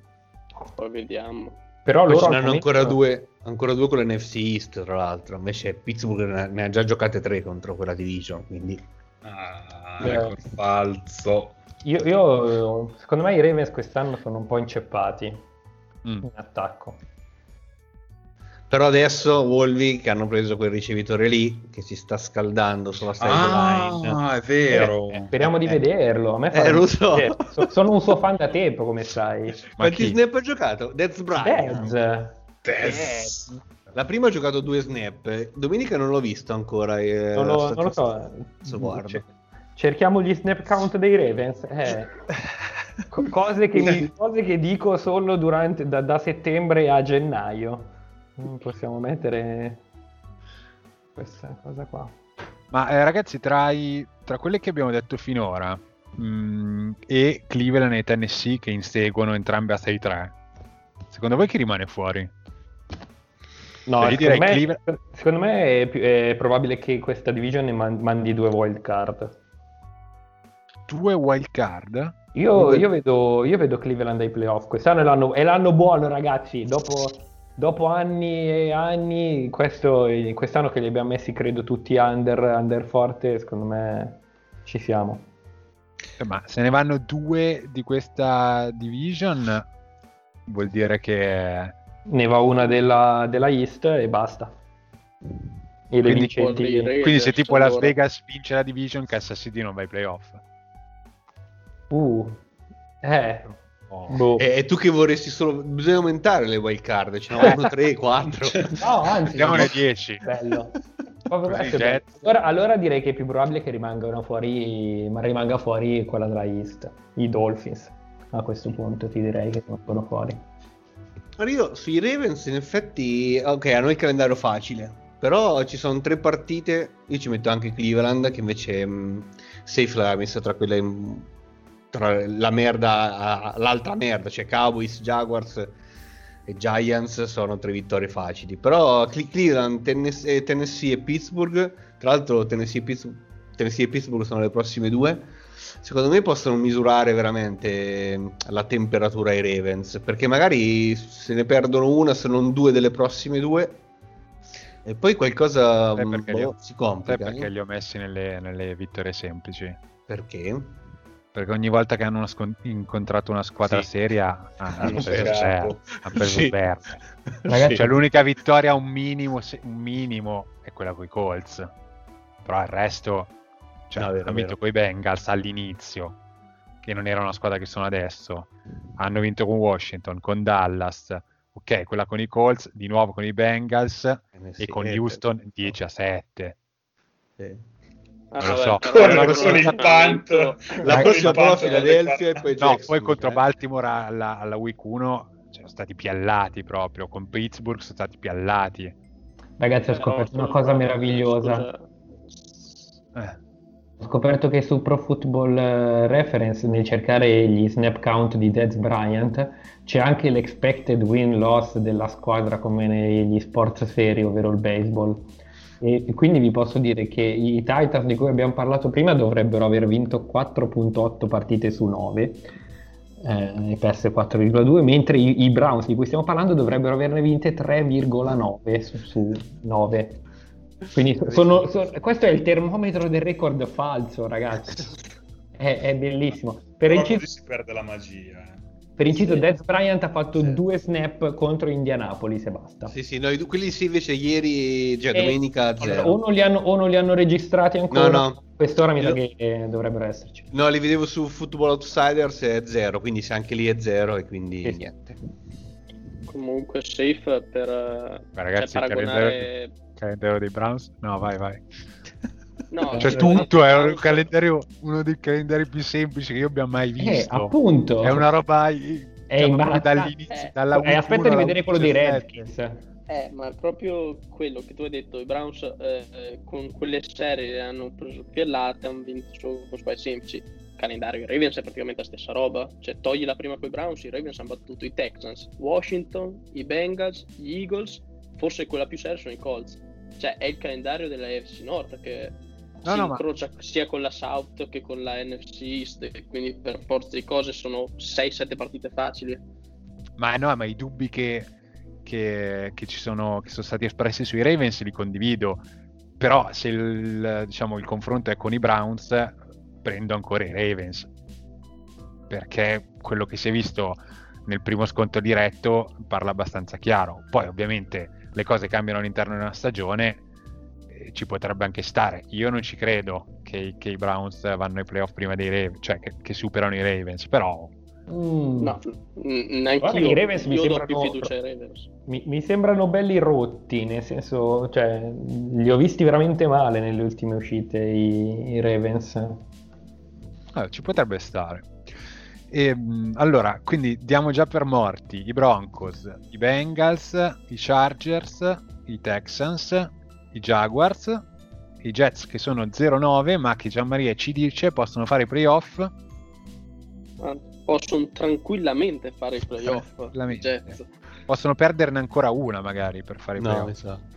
Poi vediamo. Però Poi loro ce n'hanno ancora due, ancora due con l'NFC East, tra l'altro. Invece Pittsburgh ne ha- già giocate tre contro quella division, quindi Ah, Beh. ecco falso. Io, io- secondo me i Ravens quest'anno sono un po' inceppati Mm. in attacco. Però adesso Wolvi che hanno preso quel ricevitore lì che si sta scaldando sulla sideline. Ah, è vero. Eh, Speriamo di Eh, vederlo. A me eh, fa lo so. piacere. So- sono un suo fan da tempo, come sai. Ma Quanti chi? snap ha giocato? Death Bryant. Dez. La prima ha giocato due snap. Domenica non l'ho visto ancora. eh, Non lo, non lo so. Guardo. Ce- Cerchiamo gli snap count dei Ravens. Eh, co- cose, che mi- cose che dico solo durante, da, da settembre a gennaio. Non possiamo mettere questa cosa qua. Ma eh, ragazzi, tra, i- tra quelle che abbiamo detto finora mm, e Cleveland e Tennessee che inseguono entrambe a 6-3, secondo voi chi rimane fuori? No, Cioè, io secondo, me, Cleveland- secondo me è, più- è probabile che questa division mandi due wild card. Due wild card? Io, io vedo, io vedo Cleveland ai playoff. Quest'anno è l'anno, è l'anno buono, ragazzi. Dopo, dopo anni e anni, questo, quest'anno che li abbiamo messi, credo, tutti under, under forte, secondo me ci siamo. Eh, Ma se ne vanno due di questa division, vuol dire che Ne va una della, della East e basta. E le Quindi- Quindi se tipo Las. Vegas vince la division, Kansas City non va ai playoff. Uh, eh, Oh. boh. E, e tu che vorresti solo. Bisogna aumentare le wild card. Ce ne vanno 3, 4. No, anzi, Andiamone 10. Bello. Proprio Così. Allora, allora direi che è più probabile che rimangano fuori, ma rimanga fuori quella della East, i Dolphins. A questo punto ti direi che rimangono fuori. Allora, io sui Ravens, in effetti, ok, hanno il calendario facile. Però ci sono tre partite. Io ci metto anche Cleveland, che invece mh, safe l'ha messa tra quelle. Tra la merda, l'altra merda, cioè Cowboys, Jaguars e Giants sono tre vittorie facili. Però Cle- Cleveland, Tennessee, Tennessee e Pittsburgh, tra l'altro Tennessee e, Pittsburgh, Tennessee e Pittsburgh sono le prossime due. Secondo me possono misurare veramente mh, la temperatura ai Ravens, perché magari se ne perdono una, se non due delle prossime due, e poi qualcosa boh, ho, si complica. perché eh? li ho messi nelle, nelle vittorie semplici? Perché? Perché ogni volta che hanno una scon- incontrato una squadra Sì. seria ah, hanno Sì, preso capo. zero. Hanno preso Sì. zero. Ragazzi, Cioè, l'unica vittoria un minimo, se- un minimo è quella con i Colts. Però il resto cioè, No, vero, hanno vinto con i Bengals all'inizio, che non era una squadra che sono adesso. Hanno vinto con Washington, con Dallas, ok, quella con i Colts, di nuovo con i Bengals Tennessee, e con eh, Houston sì. 10 a 7. Sì. Ah, Non lo vabbè, so. però Con, con il punt. La prossima prova punt Philadelphia e poi No, Jackson, poi contro eh. Baltimore alla, alla week 1 sono stati piallati proprio, con Pittsburgh sono stati piallati. ragazzi, ho Però scoperto una cosa meravigliosa. Eh. Ho scoperto che su Pro Football eh, Reference, nel cercare gli snap count di Dez Bryant, c'è anche l'expected win-loss della squadra come negli sport seri, ovvero il baseball. E quindi vi posso dire che i Titans di cui abbiamo parlato prima dovrebbero aver vinto 4.8 partite su 9 eh, e perse 4,2, mentre i, i Browns di cui stiamo parlando dovrebbero averne vinte 3,9 su, su 9. Quindi sono- sono- questo è il termometro del record falso, ragazzi. È, è bellissimo. Per Però inciso, così si perde la magia. Eh. per inciso Sì. Dez Bryant ha fatto Sì. due snap contro Indianapolis e basta. Sì, sì, noi, quelli sì invece ieri, cioè E- domenica allora, zero. o, non li hanno, o non li hanno registrati ancora, No, no. quest'ora mi sa che eh, dovrebbero esserci. No, li vedevo su Football Outsiders è zero, quindi se anche lì è zero e quindi Sì. niente. Comunque safe per, eh, Ma ragazzi, cioè, il paragonare... Calendario dei Browns? No, vai, vai. No, Cioè, Eh, tutto è un calendario, uno dei calendari più semplici che io abbia mai Eh, visto. appunto. È una roba i- È imbarazzante. dall'inizio, Eh, dalla E week aspetta di vedere quello dei 17. Redskins. Eh, ma è proprio quello che tu hai detto, i Browns eh, eh, con quelle serie hanno preso piellate, hanno vinto solo con squadre semplici. Calendario, i Ravens è praticamente la stessa roba. Cioè, togli la prima con i Browns, i Ravens hanno battuto i Texans, Washington, i Bengals, gli Eagles, forse quella più seria sono i Colts. Cioè, è il calendario della AFC Nord che No, si no, ma- incrocia sia con la South che con la NFC East, e quindi per forza di cose sono 6-7 partite facili. Ma no, ma i dubbi che, che- che ci sono, che sono stati espressi sui Ravens li condivido. Però se il, diciamo, il confronto è con i Browns, prendo ancora i Ravens. Perché quello che si è visto nel primo scontro diretto parla abbastanza chiaro. Poi ovviamente le cose cambiano all'interno di una stagione, ci potrebbe anche stare. Io non ci credo che, che i Browns vanno ai playoff prima dei Ravens, cioè che, che superano i Ravens, però Mm. No, neanche Guarda, io. i Ravens mi io do sembrano- più fiducia ai Ravens. Mi, mi sembrano belli rotti, nel senso, cioè, li ho visti veramente male nelle ultime uscite i, i Ravens. Ah, ci potrebbe stare. E, mh, allora, quindi diamo già per morti i Broncos, i Bengals, i Chargers, i Texans, i Jaguars, i Jets che sono 0-9 ma che Gianmaria ci dice possono fare i playoff. Possono tranquillamente fare i playoff. I Jets. Possono perderne ancora una magari per fare i No, playoff. esatto.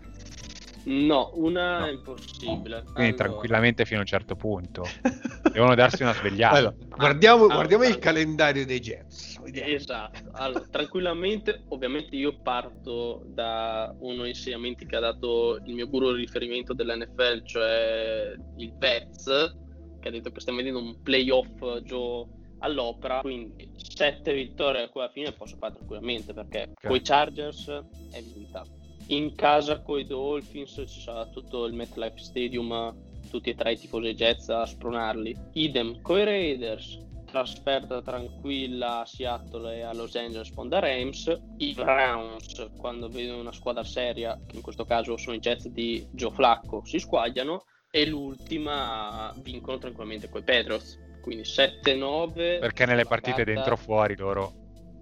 No, una No. è impossibile. Quindi Allora, tranquillamente fino a un certo punto. Devono darsi una svegliata. Allora, guardiamo, ah, guardiamo ah, il calendario dei Jets. Vediamo. Esatto, allora, tranquillamente, ovviamente io parto da uno dei insegnamenti che ha dato il mio guru di riferimento dell'NFL, cioè il Vets, che ha detto che stiamo vedendo un playoff giù all'opera, quindi sette vittorie a quella fine posso fare tranquillamente perché Ok. con i Chargers è vinta. In casa con i Dolphins ci sarà tutto il MetLife Stadium, tutti e tre i tifosi Jets a spronarli. Idem con i Raiders, trasferta tranquilla a Seattle e a Los Angeles con da Rams. I Browns, quando vedono una squadra seria, che in questo caso sono i Jets di Joe Flacco, si squagliano. E l'ultima vincono tranquillamente con i Patriots. Quindi 7-9. Perché nelle partite sbloccata. dentro o fuori loro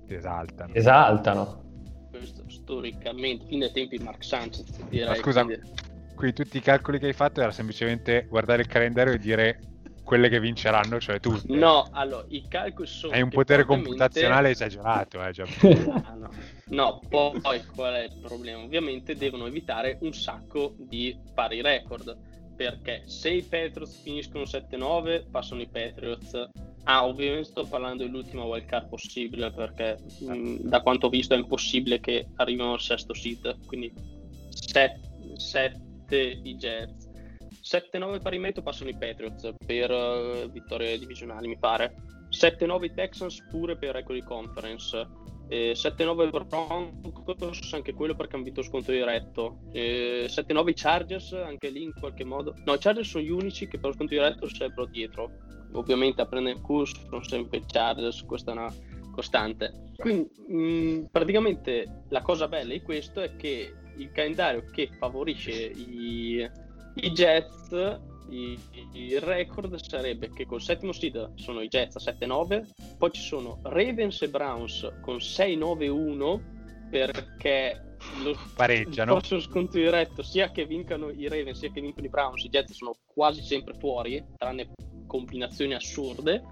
si esaltano. Esaltano. Questo storicamente, fin dai tempi di Mark Sanchez, direi. Ma scusa, quindi- qui tutti i calcoli che hai fatto era semplicemente guardare il calendario e dire quelle che vinceranno, cioè tutte. No, allora, i calcoli sono... Hai un potere computazionale esagerato, eh, già. Ah, no. No, poi qual è il problema? Ovviamente devono evitare un sacco di pari record. Perché se i Patriots finiscono 7-9, passano i Patriots. Ah, ovviamente sto parlando dell'ultima wildcard possibile. Perché mh, da quanto ho visto è impossibile che arrivino al sesto seed. Quindi 7 i Jets. 7-9 parimento passano i Patriots per eh, vittorie divisionali, mi pare. 7-9 i Texans pure per record di conference. Eh, 7-9 Broncos, anche quello perché hanno vinto sconto diretto. Eh, 7-9 i Chargers, anche lì in qualche modo. No, i Chargers sono gli unici che per sconto diretto sarebbero dietro. Ovviamente a prendere il corso sono sempre i Chargers, questa è una costante. Quindi mh, praticamente la cosa bella di questo è che il calendario che favorisce i, i Jets, i- il record sarebbe che col settimo seed sono i Jets a 7-9, poi ci sono Ravens e Browns con 6-9-1 perché lo, Pareggiano. il prossimo sconto diretto sia che vincano i Ravens sia che vincano i Browns, i Jets sono quasi sempre fuori, tranne combinazioni assurde.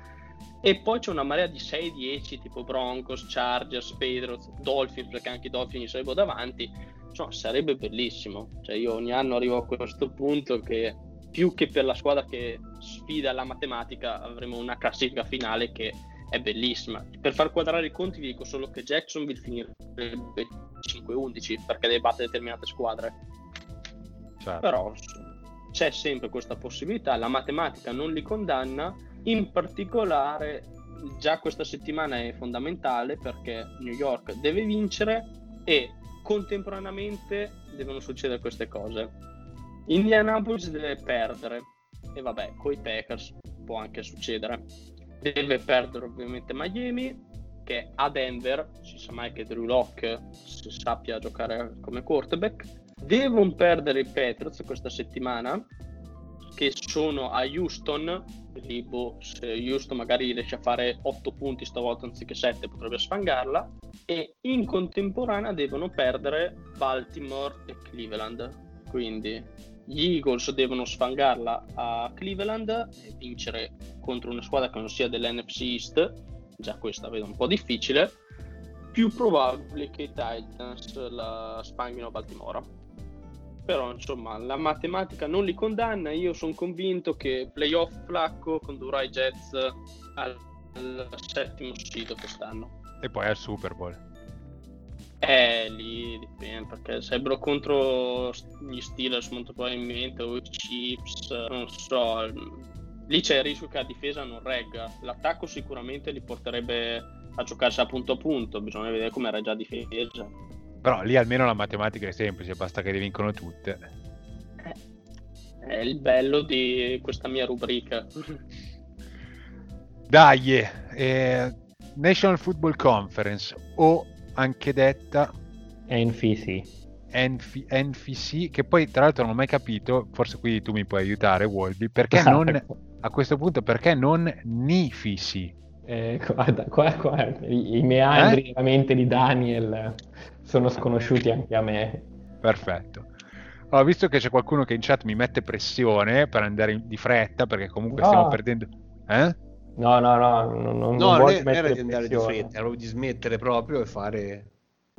E poi c'è una marea di 6-10 tipo Broncos, Chargers, Patriots, Dolphins, perché anche i Dolphins sarebbero davanti. Insomma, sarebbe bellissimo. Cioè, io ogni anno arrivo a questo punto che più che per la squadra che sfida la matematica avremo una classifica finale che è bellissima. Per far quadrare i conti vi dico solo che Jacksonville finirebbe 5-11 perché deve battere determinate squadre. Certo. Però c'è sempre questa possibilità, la matematica non li condanna, in particolare già questa settimana è fondamentale perché New York deve vincere e contemporaneamente devono succedere queste cose. Indianapolis deve perdere e vabbè, con i Packers può anche succedere. Deve perdere ovviamente Miami che a Denver, si sa mai che Drew Locke si sappia giocare come quarterback. Devono perdere i Patriots questa settimana che sono a Houston lì boh, se Houston magari riesce a fare 8 punti stavolta anziché 7 potrebbe sfangarla. E in contemporanea devono perdere Baltimore e Cleveland. Quindi gli Eagles devono sfangarla a Cleveland e vincere contro una squadra che non sia dell'NFC East. Già questa vedo un po' difficile. Più probabile che i Titans la sfanghino a Baltimora però insomma la matematica non li condanna. Io sono convinto che playoff flacco condurrà i Jets al, al settimo sito quest'anno. E poi al Super Bowl. Eh lì dipende perché sarebbero contro gli Steelers molto probabilmente o i Chips non so lì c'è il rischio che la difesa non regga. L'attacco sicuramente li porterebbe a giocarsi a punto a punto. Bisogna vedere come reggia la difesa però lì almeno la matematica è semplice, basta che le vincono tutte. È il bello di questa mia rubrica. Dai, eh, National Football Conference o anche detta NFC. NF- NFC, che poi tra l'altro non ho mai capito, forse qui tu mi puoi aiutare, Wolby, perché non a questo punto perché non Nifisi? Eh, guarda, qua, qua, i, i meandri eh? della mente di Daniel sono sconosciuti anche a me. Perfetto. Allora, visto che c'è qualcuno che in chat mi mette pressione per andare in, di fretta, perché comunque no. stiamo perdendo... Eh? No, no, no, non, non, no, non era di andare di fretta, era di smettere proprio e fare...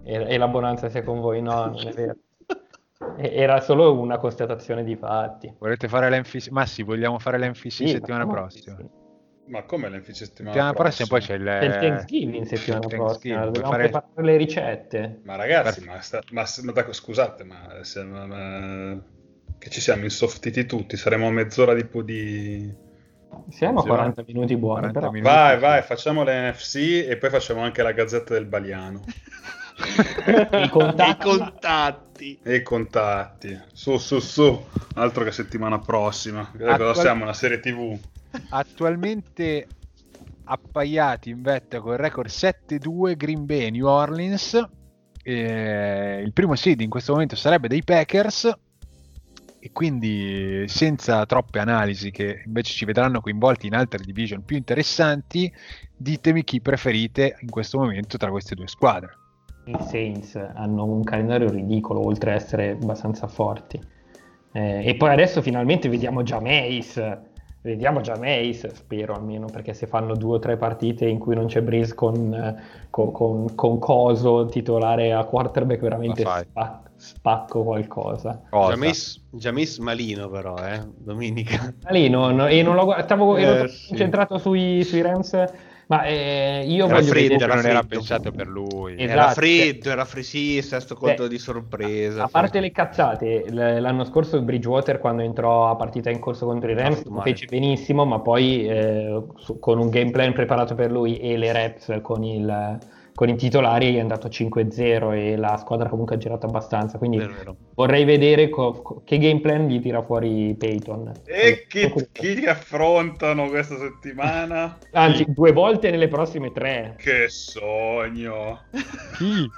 E, e l'abbonanza sia con voi, no, non è vero. Era solo una constatazione di fatti. Volete fare l'NFC? Ma sì, vogliamo fare l'NFC sì, settimana prossima. Sì. Ma come l'NFC settimana, settimana prossima? poi c'è il, c'è il Thanksgiving settimana il prossima, dobbiamo fare... preparare le ricette. Ma ragazzi, ma, sta... ma, ma, scusate, ma, se, ma, che ci siamo insoftiti tutti, saremo a mezz'ora di... di... Siamo a 40 minuti buoni, 40 minuti. Vai, vai, facciamo l'NFC e poi facciamo anche la Gazzetta del Baliano. I contatti. I contatti. E i contatti. Su, su, su. Altro che settimana prossima. Cosa siamo? Una serie TV attualmente appaiati in vetta con il record 7-2 Green Bay New Orleans. Eh, il primo seed in questo momento sarebbe dei Packers e quindi senza troppe analisi che invece ci vedranno coinvolti in altre division più interessanti, ditemi chi preferite in questo momento tra queste due squadre. I Saints hanno un calendario ridicolo oltre ad essere abbastanza forti. Eh, e poi adesso finalmente vediamo già Mace Vediamo già Mace, spero almeno, perché se fanno due o tre partite in cui non c'è Breeze con, con, con, con Coso titolare a quarterback, veramente spac- spacco qualcosa. Jameis malino però, eh, domenica. Malino, no, e non lo guardo, stavo eh, ero sì. concentrato sui, sui Rams ma eh, io era voglio freddo, vedere... non era pensato per lui. Esatto. Era freddo, era freddo, sesto colpo Beh, di sorpresa. A parte le cazzate, l'anno scorso Bridgewater quando entrò a partita in corso contro i Rams fece benissimo, ma poi eh, su, con un game plan preparato per lui e le reps con il con i titolari è andato 5-0 e la squadra comunque ha girato abbastanza. Quindi vorrei vedere co- co- che game plan gli tira fuori Peyton. E chi, chi affrontano questa settimana? Anzi, chi? due volte nelle prossime tre. Che sogno! Chi?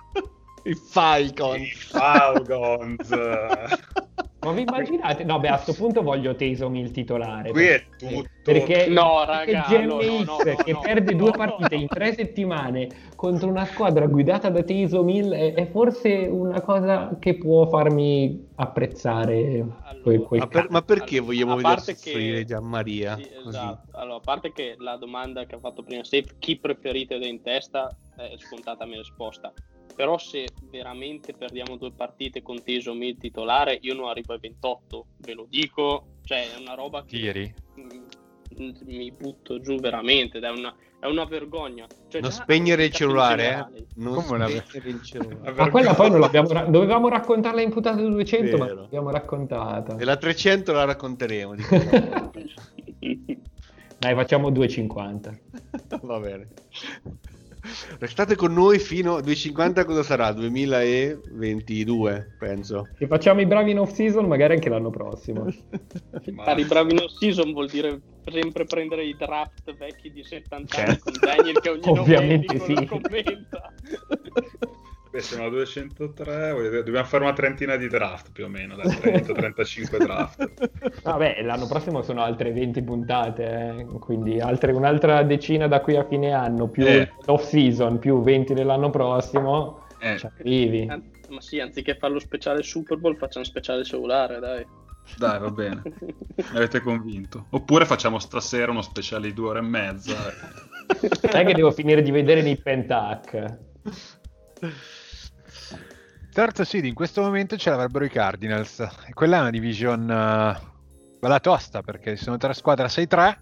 I Falcons. I Falcons. Ma vi immaginate? No, beh, a questo punto voglio Taysom il titolare. Qui è tutto. Perché, no, raga, perché no, no, no, che perde due partite in tre settimane contro una squadra guidata da Taysom Hill è, è, forse una cosa che può farmi apprezzare allora, quel, quel ma, per, ma, perché allora, vogliamo vedere soffrire Gianmaria? Sì, esatto. Allora, a parte che la domanda che ha fatto prima Steve, chi preferite in testa, è scontata la mia risposta però se veramente perdiamo due partite con Teso Mil titolare io non arrivo ai 28 ve lo dico. Cioè è una roba che Tiri. mi butto giù veramente è una, è una vergogna. Cioè, non spegnere il cellulare eh? non Come spegnere il cellulare. Ma quella poi non l'abbiamo ra- dovevamo raccontarla in puntata 200 Vero. ma l'abbiamo raccontata. E la 300 la racconteremo dai facciamo 250 va bene Restate con noi fino a 250 cosa sarà? 2022, penso. Se facciamo i bravi in off season, magari anche l'anno prossimo. Fare i bravi in off season vuol dire sempre prendere i draft vecchi di 70 anni certo. con Daniel che ogni Ovviamente sì. commenta. E siamo a 203, voglio dire, dobbiamo fare una trentina di draft più o meno, dai, 30-35 draft. Vabbè, l'anno prossimo sono altre 20 puntate, eh, quindi altre, un'altra decina da qui a fine anno, più Eh. off season, più 20 dell'anno prossimo, Eh. ci arrivi. An- Ma sì, anziché fare lo speciale Super Bowl, facciamo speciale cellulare, dai. Dai, va bene, mi avete convinto. Oppure facciamo stasera uno speciale di due ore e mezza. Sai che devo finire di vedere nei Pentac. Terzo seed in questo momento ce l'avrebbero i Cardinals. Quella è una division eh, bella tosta perché sono tre squadre a 6-3.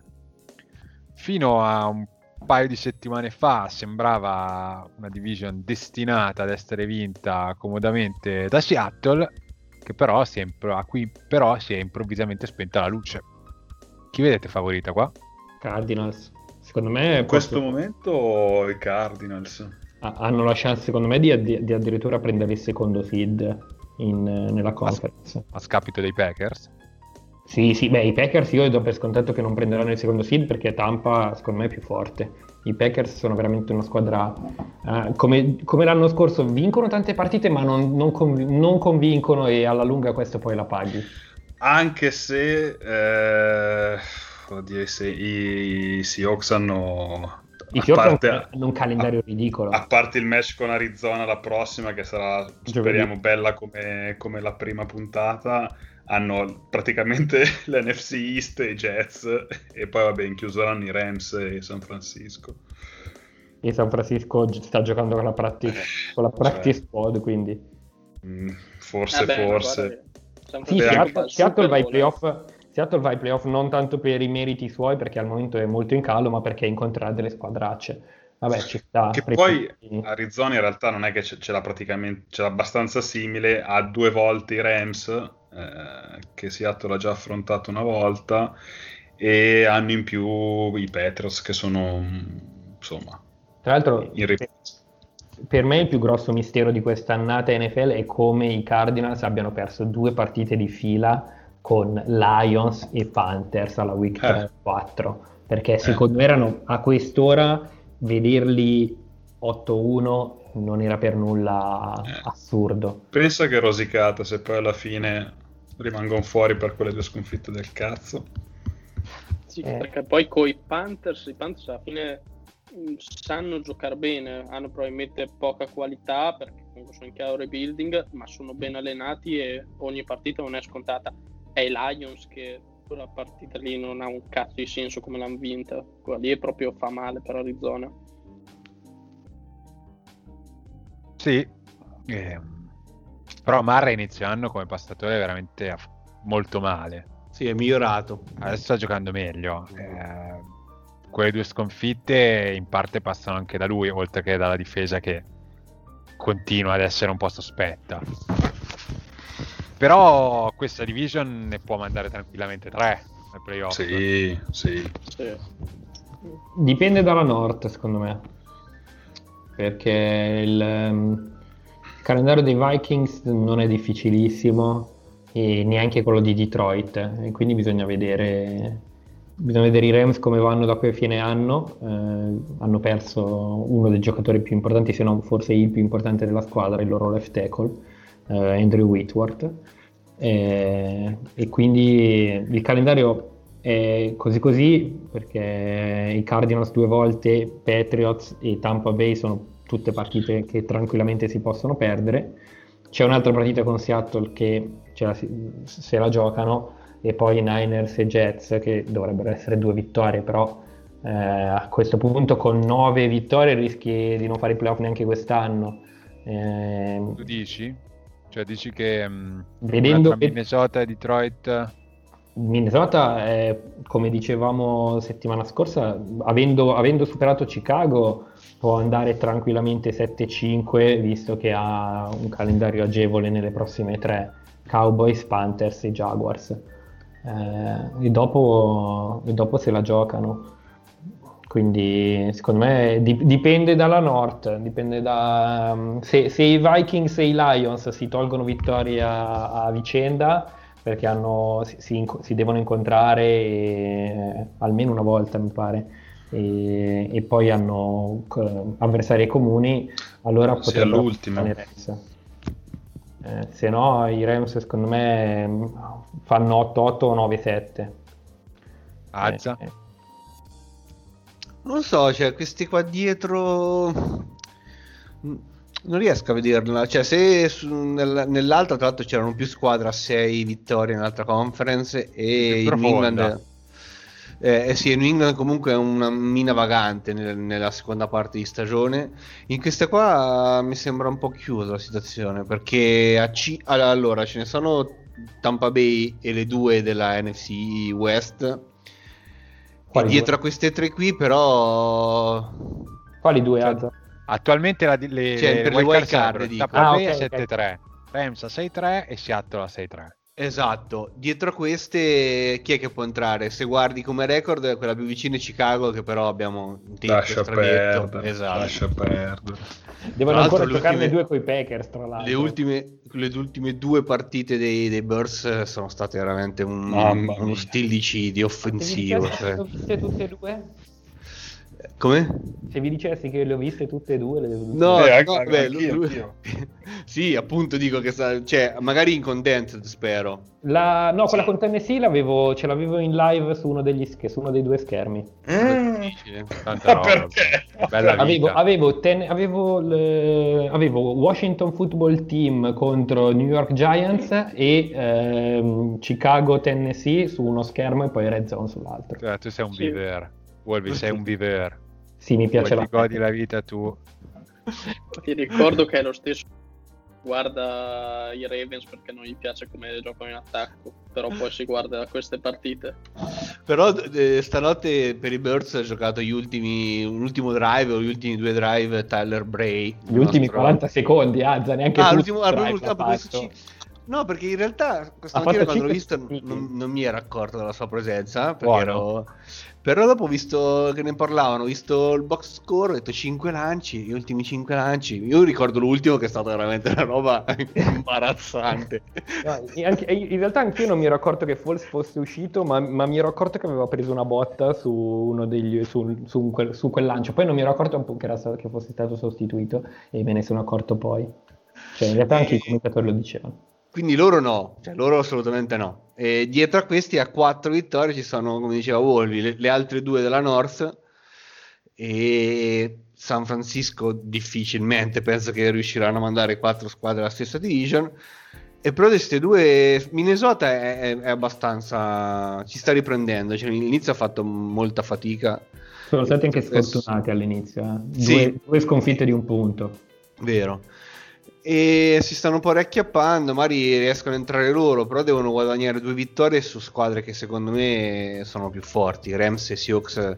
Fino a un paio di settimane fa sembrava una division destinata ad essere vinta comodamente da Seattle, che però si è impro- a cui però si è improvvisamente spenta la luce. Chi vedete favorita qua? Cardinals. Secondo me In questo momento i Cardinals. Ha- hanno la chance, secondo me, di, addi- di addirittura prendere il secondo seed in, nella conference. A scapito dei Packers? Sì, sì, beh, i Packers io do per scontato che non prenderanno il secondo seed perché Tampa, secondo me, è più forte. I Packers sono veramente una squadra, eh, come, come l'anno scorso, vincono tante partite ma non, non conv- non convincono e alla lunga questo poi la paghi. Anche se, eh, oddio, se i Seahawks hanno... I a parte- hanno un calendario ridicolo. A parte il match con Arizona la prossima, che sarà, speriamo, Giovedì. bella come, come la prima puntata, hanno praticamente l'NFC East e i Jets, e poi vabbè, in chiusura hanno i Rams e San Francisco. E San Francisco sta giocando con la practice, con la Cioè, practice squad, quindi... mm, forse, Vabbè, ma forse. San Sì, Francisco al Seattle, Seattle va ai eh. playoff. Seattle va ai playoff non tanto per i meriti suoi, perché al momento è molto in calo, ma perché incontrerà delle squadracce. Vabbè, ci sta. Che poi Arizona in realtà non è che ce, ce l'ha praticamente, ce l'ha abbastanza simile, ha due volte i Rams, eh, che Seattle ha già affrontato una volta, e hanno in più i Patriots che sono, mm, insomma, Tra l'altro, in ripresa. per me il più grosso mistero di quest'annata NFL è come i Cardinals abbiano perso due partite di fila con Lions e Panthers alla week Eh. 3 4 perché secondo me erano a quest'ora vederli 8-1 non era per nulla Eh. assurdo. Pensa che rosicata se poi alla fine rimangono fuori per quelle due sconfitte del cazzo. Sì, Eh. perché poi con i Panthers, i Panthers alla fine mh, sanno giocare bene, hanno probabilmente poca qualità perché comunque sono in chiaro rebuilding, ma sono ben allenati e ogni partita non è scontata. È i Lions che quella partita lì non ha un cazzo di senso come l'hanno vinta, quella lì proprio fa male per Arizona. Sì, ehm, però Marra inizio anno come passatore è veramente molto male. Sì, è migliorato. Adesso sta giocando meglio. Eh, quelle due sconfitte in parte passano anche da lui, oltre che dalla difesa che continua ad essere un po' sospetta. Però questa division ne può mandare tranquillamente tre ai playoff. Sì, sì. Sì. Dipende dalla North, secondo me. Perché il, ehm, il calendario dei Vikings non è difficilissimo e neanche quello di Detroit. E quindi bisogna vedere, bisogna vedere i Rams come vanno da qui a fine anno. Eh, hanno perso uno dei giocatori più importanti, se non forse il più importante della squadra, il loro left tackle, eh, Andrew Whitworth. Eh, e quindi il calendario è così così perché i Cardinals due volte, Patriots e Tampa Bay sono tutte partite che tranquillamente si possono perdere. C'è un'altra partita con Seattle che la se la giocano e poi Niners e Jets che dovrebbero essere due vittorie, però eh, a questo punto con nove vittorie rischi di non fare i playoff neanche quest'anno. Eh, Tu dici? Cioè dici che mh, Vedendo- tra Minnesota e Detroit Minnesota, eh, come dicevamo settimana scorsa, avendo, avendo superato Chicago, può andare tranquillamente 7-5, visto che ha un calendario agevole nelle prossime tre, Cowboys, Panthers e Jaguars. Eh, e, dopo, e dopo se la giocano. Quindi secondo me di- dipende dalla North, dipende da se, se i Vikings e i Lions si tolgono vittorie a, a vicenda perché hanno- si, si devono incontrare eh, almeno una volta mi pare e, e poi hanno co- avversari comuni allora potrebbero Rams. Eh, se no, i Rams secondo me mm, fanno 8-8 o 9-7. Azza. Eh, eh. Non so, cioè, questi qua dietro. mm, Non riesco a vederla. Cioè, se su- nel- nell'altra, tra l'altro, c'erano più squadre a 6 vittorie nell'altra conference e in. England. Eh, eh sì, New England comunque è una mina vagante nel- nella seconda parte di stagione. In questa qua mi sembra un po' chiusa la situazione perché a C- allora ce ne sono Tampa Bay e le due della NFC West. E Quali dietro due? a queste tre qui, però Quali due, Cioè? Attualmente la, le, Cioè, le per le wild card, card. Tampa Ah, Bay ok, a ok. 7-3, Rams a 6-3 e Seattle a 6-3. Esatto, dietro a queste chi è che può entrare? Se guardi come record, quella più vicina è Chicago, che però abbiamo un tempo Lascia stradetto. perdere, Esatto. lascia perdere. Devono ancora giocarne due coi Packers, tra l'altro. Le ultime, le ultime due partite dei, dei Bears sono state veramente un, uno stillicidio offensivo. Vi cioè. dicessi che le ho viste tutte e due? Come? Se vi dicessi che le ho viste tutte e due, le No, Eh, anche- no, anche- beh, anch'io, lui- anch'io. sì, appunto dico che sa- cioè, magari in condensed spero. La, no, quella con Tennessee l'avevo, ce l'avevo in live su uno, degli, su uno dei due schermi. Difficile. Tanta roba. perché? Bella vita. Avevo, avevo, ten- avevo le- avevo Washington Football Team contro New York Giants e ehm, Chicago Tennessee su uno schermo e poi Red Zone sull'altro. Cioè, tu sei un Sì. viver. Wolby, sei un viver. Sì, mi piace la ti godi la vita tu. Ti ricordo che è lo stesso. Guarda i Ravens perché non gli piace come giocano in attacco, però poi si guarda queste partite. Però eh, stanotte per i Birds ha giocato gli ultimi, l'ultimo drive o gli ultimi due drive Tyler Bray. Gli ultimi nostro- 40 secondi, Azza, neanche Ah, l'ultimo, ah, drive proprio- l'ha No, perché in realtà questa mattina quando l'ho visto non, non mi ero accorto della sua presenza. Perché ero... Però dopo ho visto che ne parlavano, ho visto il box score, ho detto 5 lanci, gli ultimi 5 lanci. Io ricordo l'ultimo che è stata veramente una roba imbarazzante. No, anche- in realtà anch'io non mi ero accorto che Falls fosse uscito, ma, ma mi ero accorto che aveva preso una botta su, uno degli, su, su un quel, su quel lancio. Poi non mi ero accorto un po' che, era che fosse stato sostituito e me ne sono accorto poi. Cioè, in realtà anche i commentatori lo dicevano. Quindi loro no, cioè loro assolutamente no. E dietro a questi a quattro vittorie ci sono, come diceva Wolvi, le, le altre due della North e San Francisco difficilmente penso che riusciranno a mandare quattro squadre alla stessa division. E però queste due, Minnesota è, è- è abbastanza, ci sta riprendendo, cioè, all'inizio ha fatto molta fatica, Sono stati anche Adesso- sfortunati all'inizio. eh. Sì. Due, due sconfitte di un punto. vero. E si stanno un po' riacchiappando, magari riescono a entrare loro, però devono guadagnare due vittorie su squadre che secondo me sono più forti. Rams e Seahawks,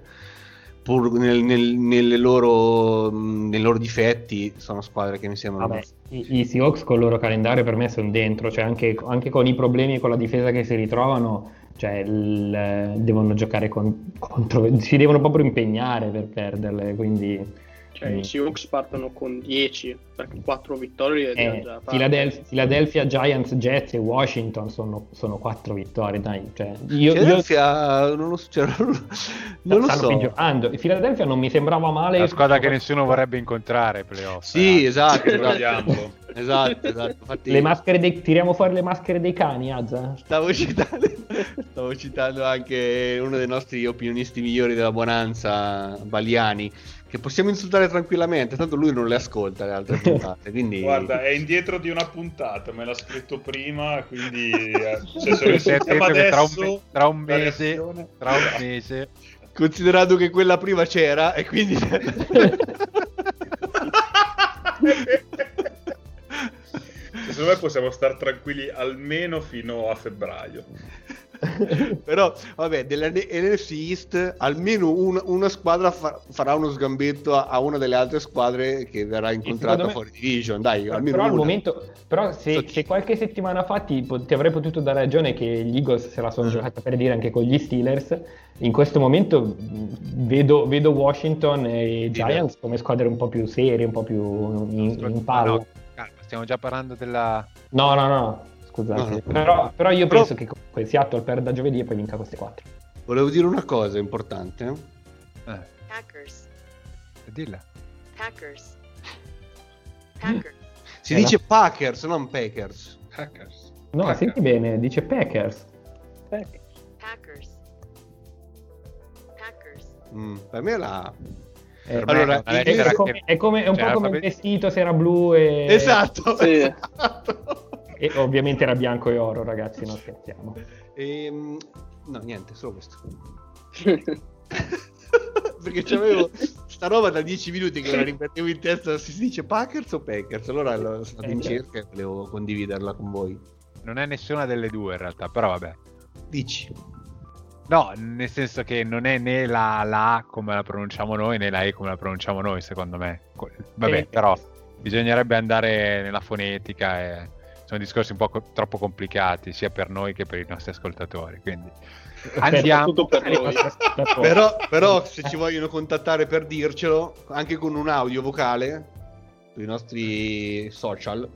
pur nel- nel- nelle loro, nei loro difetti, sono squadre che mi sembrano... Vabbè, i, i Seahawks con il loro calendario per me sono dentro, cioè anche, anche con i problemi e con la difesa che si ritrovano, cioè il- devono giocare con- contro, si devono proprio impegnare per perderle, quindi Cioè, Mm. i Seahawks partono con 10 perché 4 vittorie eh, già. Philadelphia, Philadelphia Giants, Jets e Washington sono, sono quattro vittorie, dai, cioè, io, io Philadelphia, non lo, so- cioè, non lo- non lo so. peggiorando. Il Philadelphia non mi sembrava male. La squadra che nessuno vorrebbe incontrare playoff. Sì, eh. esatto, esatto. Esatto, esatto. Infatti, Le maschere dei, tiriamo fuori le maschere dei cani, Azza. Stavo citando, stavo citando anche uno dei nostri opinionisti migliori della Bonanza, Baliani, che possiamo insultare tranquillamente, tanto lui non le ascolta le altre puntate, quindi... Guarda, è indietro di una puntata, me l'ha scritto prima, quindi eh, cioè, se attento che tra un, adesso, me- tra un mese, reazione- tra un mese, Considerando che quella prima c'era e quindi... Secondo me possiamo stare tranquilli almeno fino a febbraio. Però, vabbè, dell'NFC East almeno un- una squadra fa- farà uno sgambetto a, a una delle altre squadre che verrà incontrata me- fuori division, dai, almeno però al momento, però se, So- se qualche settimana fa ti, ti avrei potuto dare ragione che gli Eagles se la sono Mm. giocata per dire anche con gli Steelers, in questo momento mh, vedo, vedo Washington e Giants come squadre un po' più serie, un po' più in, in palla. no, stiamo già parlando della... No, no, no, scusate. No, no. Però, però io Però- penso che comunque Seattle perda giovedì e poi vinca queste quattro. Volevo dire una cosa importante. Eh, Packers. dilla. Packers. Packers. Si Eh, dice Packers, non Packers. Hackers. No, Packers. senti bene, dice Packers. Packers. Packers. Mm, per me era... Eh, Allora, è come, è come- è un cioè, po' come il vestito se era blu e... Esatto, Sì. esatto. E ovviamente era bianco e oro, ragazzi, non scherziamo. Ehm, no, niente, solo questo. Perché c'avevo sta roba da 10 minuti che la ripetevo in testa si dice Packers o Packers allora l'ho stato in cerca e volevo condividerla con voi Non è nessuna delle due in realtà, però vabbè. dici No, nel senso che non è né la, la A come la pronunciamo noi né la E come la pronunciamo noi, secondo me. Vabbè, Sì. però bisognerebbe andare nella fonetica e sono discorsi un po' co- troppo complicati sia per noi che per i nostri ascoltatori. Quindi andiamo. Tutto per però, però se ci vogliono contattare per dircelo anche con un audio vocale sui nostri social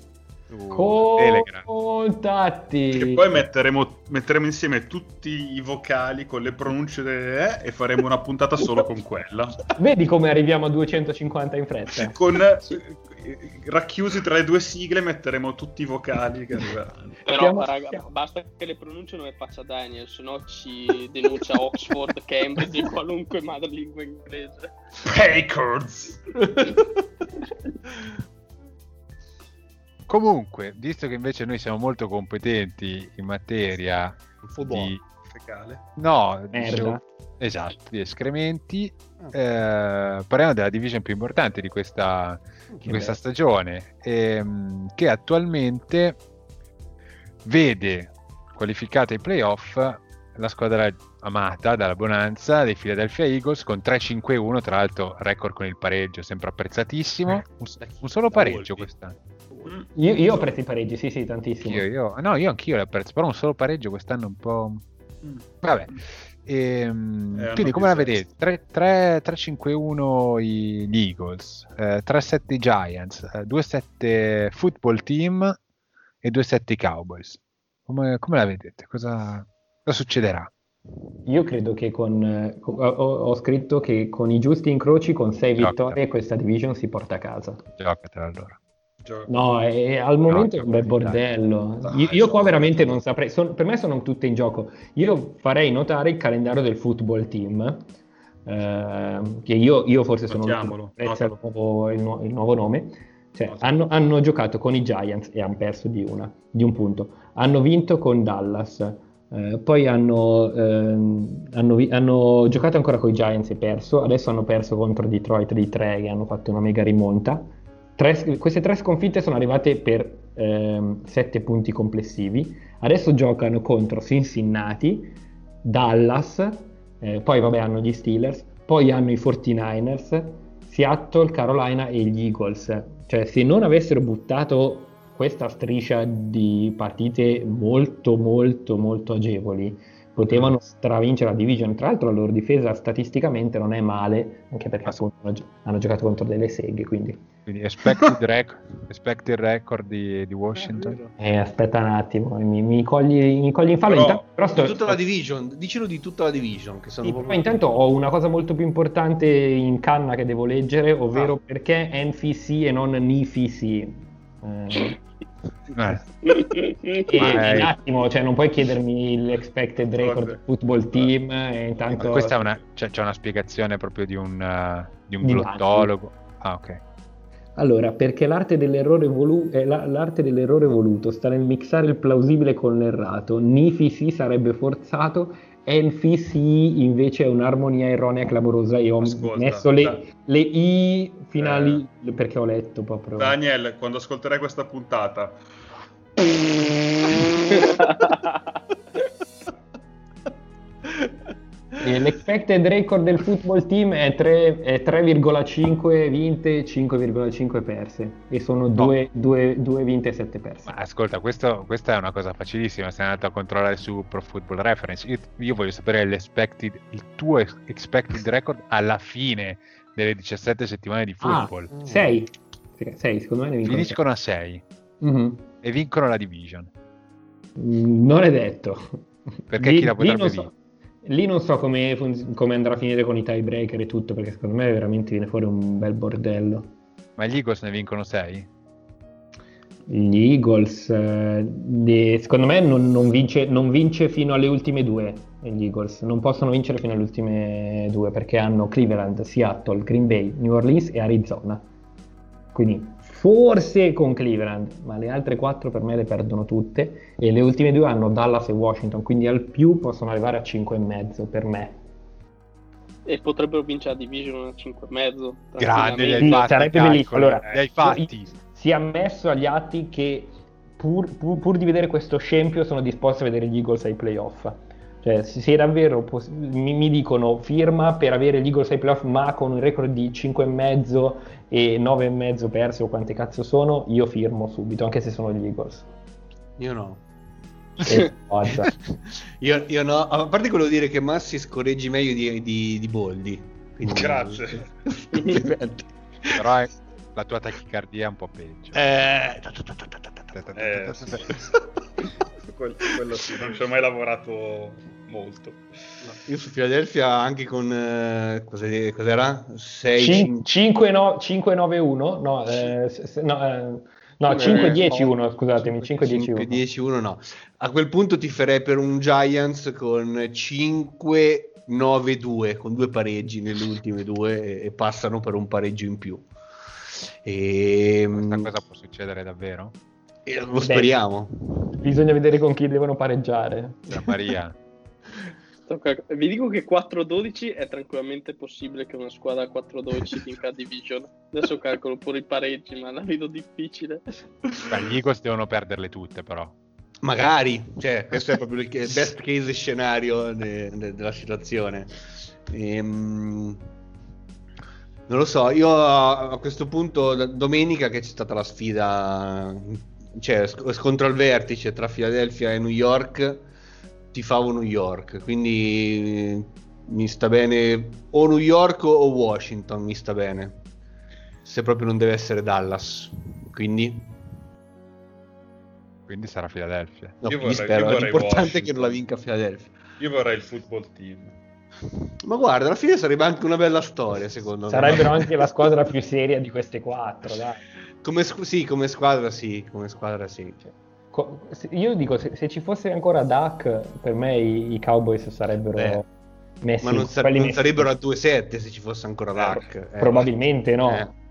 su Telegram. Contatti. E poi metteremo, metteremo insieme tutti i vocali con le pronunce delle E e faremo una puntata solo con quella. Vedi come arriviamo a 250 in fretta? Con eh, racchiusi tra le due sigle metteremo tutti i vocali che arriveranno. Però, Stiamo- raga, basta che le pronunciano e faccia Daniel, se no ci denuncia Oxford, Cambridge e qualunque madrelingua inglese. Packers! Comunque, visto che invece noi siamo molto competenti in materia il football di... Fecale. No, dicevo- esatto, di escrementi, Ah. eh, parliamo della division più importante di questa, di questa stagione, ehm, che attualmente vede qualificata ai playoff la squadra amata dalla Bonanza dei Philadelphia Eagles con 3-5-1, tra l'altro record con il pareggio, sempre apprezzatissimo. Un, un solo pareggio quest'anno. Mm. Io, io ho preso i pareggi, sì, sì, tantissimo. Io, io, no, io anch'io l'ho apprezzo, però un solo pareggio quest'anno un po'... Mm. Vabbè. Ehm, Eh, quindi come la vedete? 3, 3-5-1 i- gli Eagles, eh, 3-7 i Giants, eh, 2-7 Football Team e 2-7 i Cowboys. Come, come la vedete? Cosa, cosa succederà? Io credo che con, co- ho, ho scritto che con i giusti incroci, con 6 Gioca. vittorie, questa division si porta a casa. Giocatela allora. Gio- No, è- al momento è un bel bordello. Io, io qua veramente non saprei. son- per me sono tutte in gioco. Io farei notare il calendario del football team. ehm, che io, io forse sono Notiamolo, il nuovo, il nu- il nuovo nome. Cioè, hanno, hanno giocato con i Giants e hanno perso di, una, di un punto. Hanno vinto con Dallas. eh, poi hanno, ehm, hanno vi- hanno giocato ancora con i Giants e perso. Adesso hanno perso contro Detroit di 3 che hanno fatto una mega rimonta. Tre- queste tre sconfitte sono arrivate per 7 punti complessivi. Adesso giocano contro Cincinnati, Dallas, eh, poi vabbè hanno gli Steelers, poi hanno i 49ers, Seattle, Carolina e gli Eagles. Cioè se non avessero buttato questa striscia di partite molto molto molto agevoli, potevano stravincere la division. Tra l'altro la loro difesa statisticamente non è male, anche perché appunto hanno, gi- hanno giocato contro delle seghe, quindi Quindi expected, rec- expected record di, di Washington. Eh, aspetta un attimo, mi, mi cogli, mi cogli in fallo. Però- intanto, però sto- di tutta la division dicelo di tutta la division che sono sì, proprio- però intanto ho una cosa molto più importante in canna che devo leggere, ovvero Ah. perché NFC e non NIFC. Eh, Eh, e eh, un attimo, cioè non puoi chiedermi l'expected record Vabbè. del football team e intanto... questa è una, c'è, c'è una spiegazione proprio di un, eh, di un Di glottologo. Ah, ok. Allora, perché l'arte dell'errore, volu- eh, la- l'arte dell'errore voluto sta nel mixare il plausibile con l'errato. NIFC sarebbe forzato, NFC invece è un'armonia erronea clamorosa e ho Ascolta, messo le, da- le I finali perché ho letto proprio. Daniel, quando ascolterai questa puntata, L'expected record del football team è, tre- è 3,5 vinte, 5,5 perse e sono 2 vinte e 7 perse. Ma ascolta, questo- questa è una cosa facilissima. Sei andato a controllare su Pro Football Reference. Io, io voglio sapere l'expected- il tuo ex- expected record alla fine delle 17 settimane di Ah, football. 6. 6, secondo me ne vincono. Finiscono a 6 Mhm. e vincono la division. Mm, Non è detto. Perché Lì- chi la potrebbe non so, lì non so come, come andrà a finire con i tiebreaker e tutto, perché secondo me veramente viene fuori un bel bordello. Ma gli Eagles ne vincono 6? Gli Eagles, eh, secondo me non, non vince, non vince fino alle ultime due. Gli Eagles non possono vincere fino alle ultime due perché hanno Cleveland, Seattle, Green Bay, New Orleans e Arizona. Quindi forse con Cleveland, ma le altre quattro per me le perdono tutte. E le ultime due hanno Dallas e Washington, quindi al più possono arrivare a 5,5 per me. E potrebbero vincere la division a 5,5. Grande, Sì, fatti, sarebbe bellissimo. Allora, hai fatti. sia ammesso agli atti che pur, pur- pur di vedere questo scempio sono disposto a vedere gli Eagles ai playoff. Cioè, se se davvero poss- mi, mi dicono firma per avere gli Eagles ai playoff, ma con un record di 5,5 e 9,5 persi o quante cazzo sono, io firmo subito, anche se sono gli Eagles. Io no. E forza. Io, io no, a parte quello dire che Massi scorreggi meglio di, di, di Boldi. Quindi- Grazie. Però è- la tua tachicardia è un po' peggio. Eh, Eh, sì. Quel- quello sì, non ci ho mai lavorato molto. io su Philadelphia anche con eh, cos'è- cos'era? 6 Cin- 5, no- 5-9-1? No, eh, s- s- no, eh, no 5-10-1, scusatemi, 5-10-1. 10-1 no. A quel punto ti farei per un Giants con 5-9-2, con due pareggi nelle ultime due e, e passano per un pareggio in più. E, Questa cosa può succedere davvero? E lo speriamo. Bisogna vedere con chi devono pareggiare. Gian Maria. Vi dico che 4-12 è tranquillamente possibile che una squadra 4-12 vinca la division. Adesso calcolo pure i pareggi, ma la vedo difficile. Beh, gli Eagles devono perderle tutte, però. Magari, cioè, questo è proprio il best case scenario de- de- della situazione. Ehm, non lo so, io a questo punto, domenica che c'è stata la sfida, cioè sc- scontro al vertice tra Philadelphia e New York, tifavo New York, quindi mi sta bene o New York o Washington, mi sta bene, se proprio non deve essere Dallas, quindi... Quindi sarà Philadelphia. No, Io vorrei- spero. io L'importante è Washington. che non la vinca Philadelphia. Io vorrei il football team. Ma guarda, alla fine sarebbe anche una bella storia, secondo Sarebbero me. anche la squadra più seria di queste quattro, dai. Come, sì, come squadra sì, come squadra sì. Co- se- Io dico, se, se ci fosse ancora Duck, per me i, i Cowboys sarebbero Beh, messi... Ma non, quelli non sarebbero a 2-7 se ci fosse ancora Dark. eh. Probabilmente no. Eh.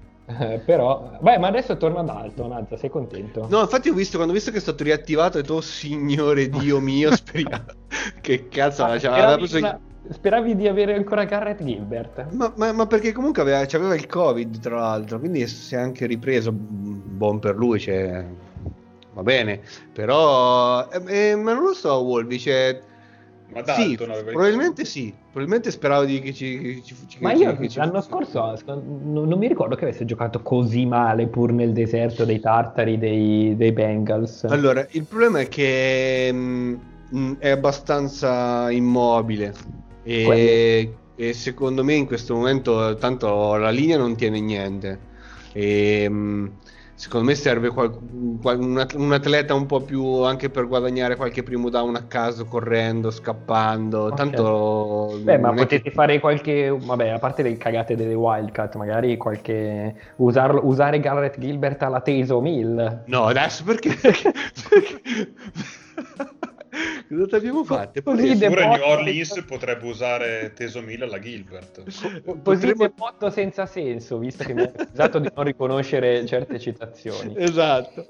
Eh, però... Beh, ma adesso torna ad alto, Nazza, sei contento? No, infatti ho visto, quando ho visto che è stato riattivato, ho detto, oh signore Dio mio, speriamo. che cazzo, Ah, cioè, il- una- speravi di avere ancora Garrett Gilbert? Ma, ma- ma perché comunque aveva, c'aveva il covid tra l'altro, quindi si è anche ripreso, mm, buon per lui, cioè, va bene, però, eh, eh, ma non lo so Wolvi, cioè, Ma sì, aveva il- probabilmente sì, probabilmente speravo di, che ci, che ci- che Ma ci- io che ci l'anno scorso non, non mi ricordo che avesse giocato così male pur nel deserto dei tartari dei, dei Bengals. Allora, il problema è che mm, mm, è abbastanza immobile e, e secondo me in questo momento tanto la linea non tiene niente. E, mm, secondo me serve qual- qual- un, at- un atleta un po' più anche per guadagnare qualche primo down a caso, correndo, scappando. Ok. Tanto Beh, ma è che- potete fare qualche. Vabbè, a parte le cagate delle Wildcat, magari qualche. Usarlo, usare Garrett Gilbert alla Teso Mill. No, adesso perché? perché- Cosa abbiamo fatto? E poi- Così De Pure Botto- New Orleans potrebbe usare Teso Mill alla Gilbert. Così Potremmo- botto senza senso, visto che mi ha accusato di non riconoscere certe citazioni. Esatto,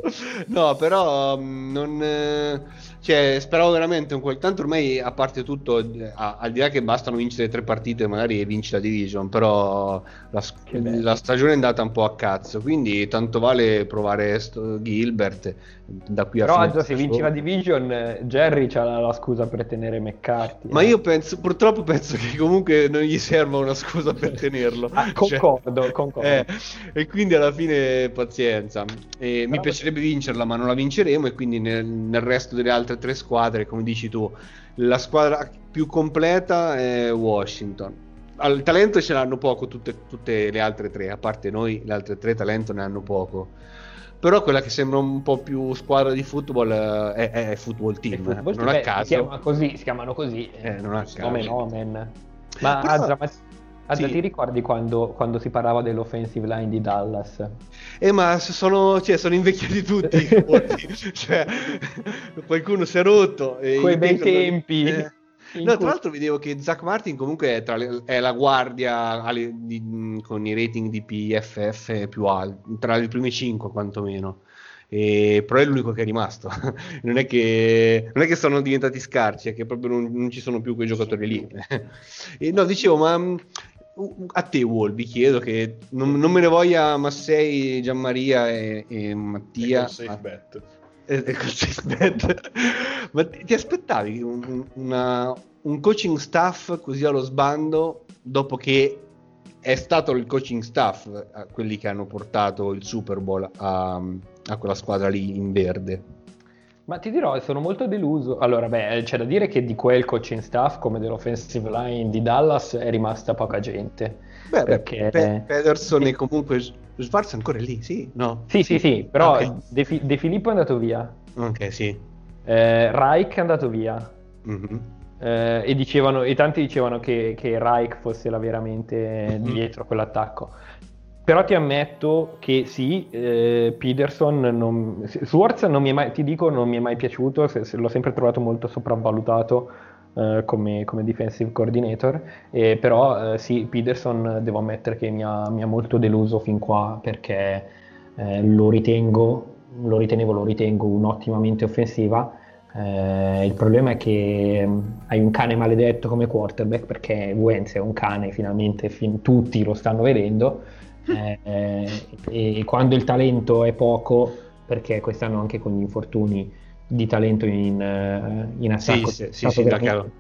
no, però mm, non, eh, cioè, speravo veramente un quel tanto ormai a parte tutto, a- al di là che bastano vincere tre partite magari e vinci la division, però la, la stagione è andata un po' a cazzo, quindi tanto vale provare sto Gilbert da qui a Però se vinci la division, eh, Jerry c'ha la, la scusa per tenere McCarthy. Ma eh. io penso, purtroppo penso che comunque non gli serva una scusa per tenerlo. Ah, Cioè- concordo, concordo. Eh, e quindi alla fine pazienza. E mi piacerebbe vincerla, ma non la vinceremo. E quindi nel, nel resto delle altre tre squadre, come dici tu, la squadra più completa è Washington. Al talento ce l'hanno poco tutte, tutte le altre tre, a parte noi, le altre tre talento ne hanno poco. Però quella che sembra un po' più squadra di football eh, è, è football team. football non team, a beh, Si caso. chiama così, si chiamano così. Eh, non a caso. Nomen omen. Ma Però- Azza, ma Adda, Sì. ti ricordi quando, quando si parlava dell'offensive line di Dallas? Eh, ma sono, cioè, sono invecchiati tutti. cioè, qualcuno si è rotto. Quei bei tempi. eh. No, cui- tra l'altro vedevo che Zach Martin comunque è, tra le- è la guardia alle- di- con i rating di PFF più alti, tra le prime 5 quantomeno. E, però è l'unico che è rimasto. non, è che, non è che sono diventati scarsi, è che proprio non, non ci sono più quei giocatori lì. e, no, dicevo, ma mh, a te, Wall, vi chiedo che non, non me ne voglia Massei, Gianmaria e, e Mattia. Safe bet. Bet. Ma ti, aspettavi un, un- una- un coaching staff così allo sbando dopo che è stato il coaching staff eh, quelli che hanno portato il Super Bowl a, a quella squadra lì in verde? Ma ti dirò, sono molto deluso. Allora, beh, c'è da dire che di quel coaching staff, come dell'offensive line di Dallas, è rimasta poca gente. Beh, Perché- Pe- Pederson e comunque Schwarz è ancora lì, sì? No? Sì, sì, sì, però Ok. De, Fi- De Filippo è andato via, Ok, sì. eh, Reich è andato via. Mhm. eh, e, dicevano, e tanti dicevano che, che Reich fosse la veramente Mhm. dietro a quell'attacco. Però ti ammetto che sì, eh, Peterson, non, Schwartz non mi è mai, ti dico, non mi è mai piaciuto, se- se- l'ho sempre trovato molto sopravvalutato eh, come, come defensive coordinator, eh, però eh, sì, Peterson devo ammettere che mi ha, mi ha molto deluso fin qua perché eh, lo ritengo, lo ritenevo, lo ritengo un'ottima mente offensiva. Eh, il problema è che mh, hai un cane maledetto come quarterback perché Wentz è un cane, finalmente fin- tutti lo stanno vedendo. eh, eh, e quando il talento è poco, perché quest'anno anche con gli infortuni di talento in, eh, in attacco Sì, sì, sì,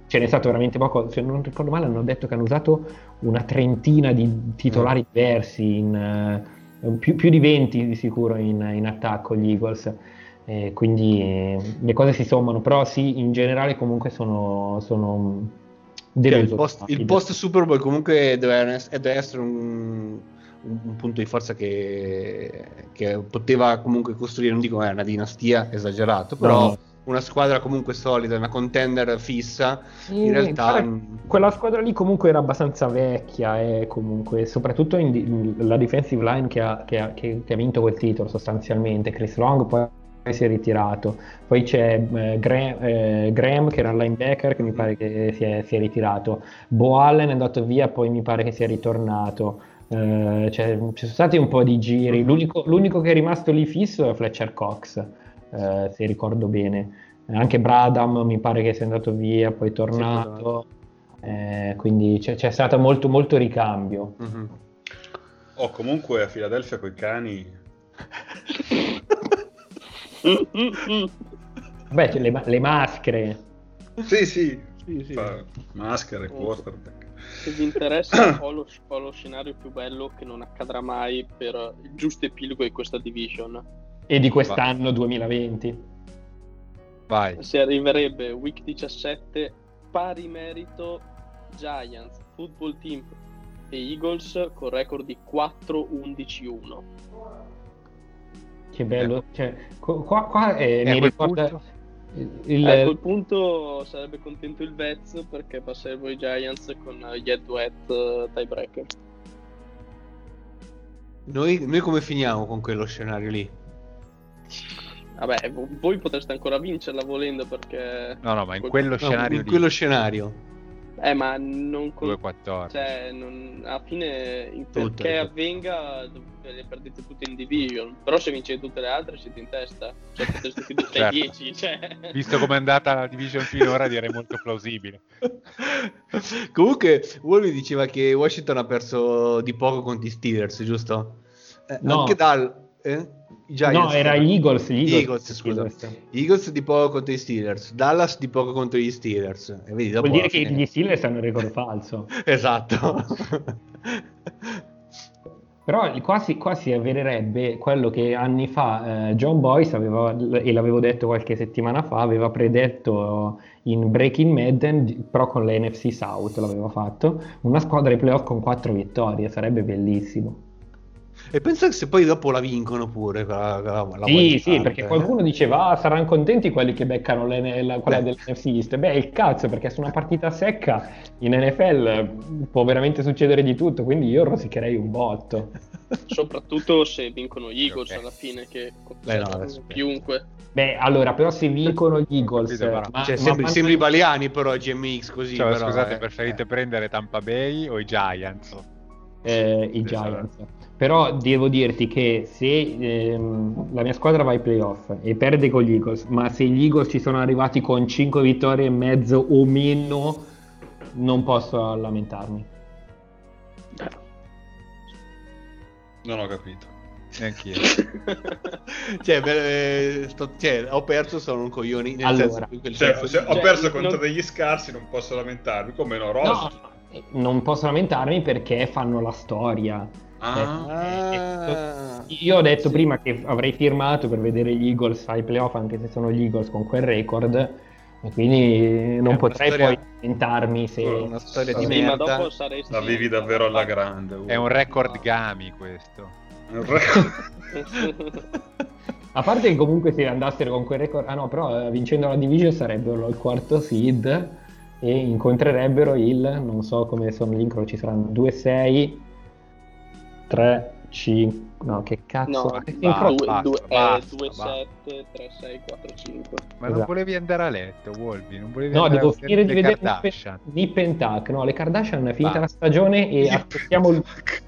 ce n'è stato veramente poco. Se non ricordo male, hanno detto che hanno usato una trentina di titolari Mm. diversi, in, eh, più, più di 20 di sicuro in, in attacco gli Eagles. Eh, quindi eh, le cose si sommano, però sì, in generale comunque sono, sono Cioè, deluso. il, post, il post Super Bowl comunque deve essere un, un- un punto di forza che, che poteva comunque costruire, non dico è una dinastia esagerato, però No. una squadra comunque solida, una contender fissa, Sì, in realtà... quella squadra lì comunque era abbastanza vecchia e comunque soprattutto in in- la defensive line che ha, che ha- che- che ha vinto quel titolo sostanzialmente. Chris Long poi si è ritirato. Poi c'è eh, Gra- eh, Graham che era il linebacker che mi pare che si è, si è ritirato. Bo Allen è andato via poi mi pare che sia ritornato Eh, cioè, ci sono stati un po' di giri l'unico, l'unico che è rimasto lì fisso è Fletcher Cox eh, se ricordo bene anche Bradham mi pare che sia andato via, poi è tornato, eh, quindi c'è, c'è stato molto, molto ricambio. Mhm. Oh, comunque a Filadelfia coi cani. Beh, c'è le, le maschere. Sì, sì. Sì, sì. Maschere, quarterback. Se vi interessa, ho lo, ho lo scenario più bello che non accadrà mai per il giusto epilogo di questa division. E di quest'anno 2020. Vai. Si arriverebbe week 17 pari merito Giants, Football Team e Eagles con record di 4-11-1. Che bello. Cioè, qu- qua, qua eh, E a mi ricorda punto? Il, a quel punto sarebbe contento il Vez perché passerebbe i Giants con gli head to head eh, tiebreaker. Noi, noi come finiamo con quello scenario lì? Vabbè, vo- voi potreste ancora vincerla volendo perché... No, no, ma in Quel- quello No, scenario in lì, quello scenario. Eh, ma non... con- 2-14. Cioè, non- alla fine, in- perché tutte. avvenga, dov- le perdete tutte in division. Però se vincete tutte le altre siete in testa. Cioè, potreste Certo. 6-10. Cioè... Visto come è andata la division finora, direi molto plausibile. Comunque, Wolby diceva che Washington ha perso di poco contro i Steelers, giusto? Eh, No. Anche dal... Eh? I Giants. no, era gli Eagles. Gli Eagles, Eagles, scusa. Gli Eagles di poco contro i Steelers, Dallas di poco contro gli Steelers. E vedi, dopo Vuol dire che fine- gli Steelers hanno il record falso. Esatto. Però qua si, qua si avvererebbe quello che anni fa eh, John Boyce aveva, e l'avevo detto qualche settimana fa, aveva predetto in Breaking Madden, però con la NFC South l'aveva fatto, una squadra ai playoff con quattro vittorie, sarebbe bellissimo. E pensa che se poi dopo la vincono pure la, la, la Sì, sì, perché eh. qualcuno diceva ah, saranno contenti quelli che beccano l'N- la- quella Eh. dell'NFC East. Beh, il cazzo, perché su una partita secca in NFL può veramente succedere di tutto, quindi io rosicherei un botto. Soprattutto se vincono gli Eagles Ok. alla fine, che Beh, no, adesso- chiunque. Beh, allora, però se vincono gli Eagles... Capito, però. ma- Cioè, ma- sembri, ma- sembri baliani però GMX così. Cioè, però, scusate, eh. preferite prendere Tampa Bay o i Giants? eh, i Giants. Però devo dirti che se ehm, la mia squadra va ai playoff e perde con gli Eagles, ma se gli Eagles ci sono arrivati con 5 vittorie e mezzo o meno, non posso lamentarmi. Non ho capito. Neanch'io. cioè, beh, eh, sto- cioè, ho perso, sono un coglione. Nel Allora. senso, Cioè, senso se di- ho Cioè, perso non- contro degli scarsi, non posso lamentarmi. Come no, Rossi? No, eh, non posso lamentarmi perché fanno la storia. Ah, Ah. Io ho detto prima che avrei firmato per vedere gli Eagles ai playoff, anche se sono gli Eagles con quel record, e quindi non potrei storia- poi lamentarmi se... una storia di Sì, ma merda. dopo saresti... la vivi davvero alla grande. uh. È un record Gami questo. È un record. A parte che comunque se andassero con quel record, ah no, però eh, vincendo la division sarebbero il quarto seed e incontrerebbero il, non so come sono gli incroci, saranno 2-6, 3, 5, no che cazzo, No, basta, 2, basta. 7, 3, 6, 4, 5. Ma non Esatto. volevi andare a letto, Wolvi? Non volevi No, devo a finire di vedere Kardashian? Nip and Tuck, no, le Kardashian è finita la stagione e aspettiamo,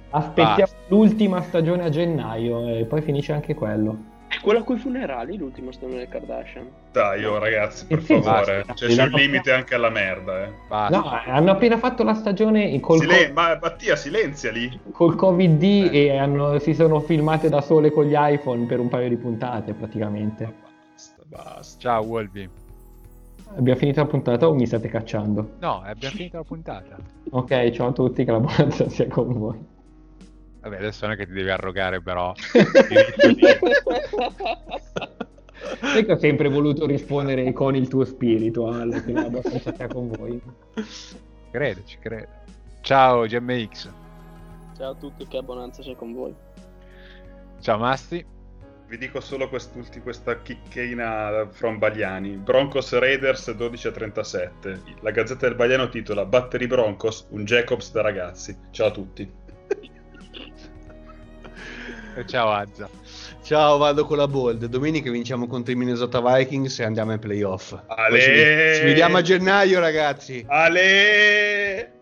aspettiamo l'ultima stagione a gennaio e poi finisce anche quello. È quello con i funerali, l'ultima stagione del Kardashian. Dai, oh, ragazzi, per sì, favore. basta. Cioè, c'è un Esatto. limite anche alla merda, eh. Basta. No, hanno appena fatto la stagione col, Silen- ma Mattia, silenzia lì. col Covid Eh. e hanno- si sono filmate da sole con gli iPhone per un paio di puntate praticamente. Basta, basta. Ciao Wolvi. Abbiamo finito la puntata o mi state cacciando? No, abbiamo finito la puntata. Ok, ciao a tutti, che la buonanza sia con voi. Vabbè, adesso non è che ti devi arrogare, però. Sai che ho sempre voluto rispondere con il tuo spirito, Ale, che buonanza sia con voi. Credo, ci credo. Ciao GMX. Ciao a tutti, che abbonanza sia con voi. Ciao Masti. Vi dico solo quest'ulti- questa chicchina from Bagliani. Broncos Raiders 12 a 37. La Gazzetta del Bagliano titola Battery Broncos, un Jacobs da ragazzi. Ciao a tutti. Ciao Azza. Ciao, vado con la bold. Domenica vinciamo contro i Minnesota Vikings e andiamo ai playoff. Ci, ci vediamo a gennaio, ragazzi. Ale!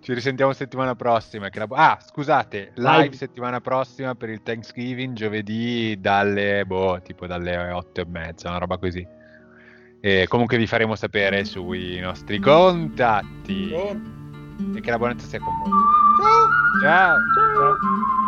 Ci risentiamo settimana prossima. che la- Ah, scusate, live Live. settimana prossima per il Thanksgiving, giovedì dalle, boh, tipo dalle otto e mezza, una roba così. E comunque vi faremo sapere sui nostri contatti. Oh. E che la buonanza sia con voi. Ciao! Ciao! Ciao!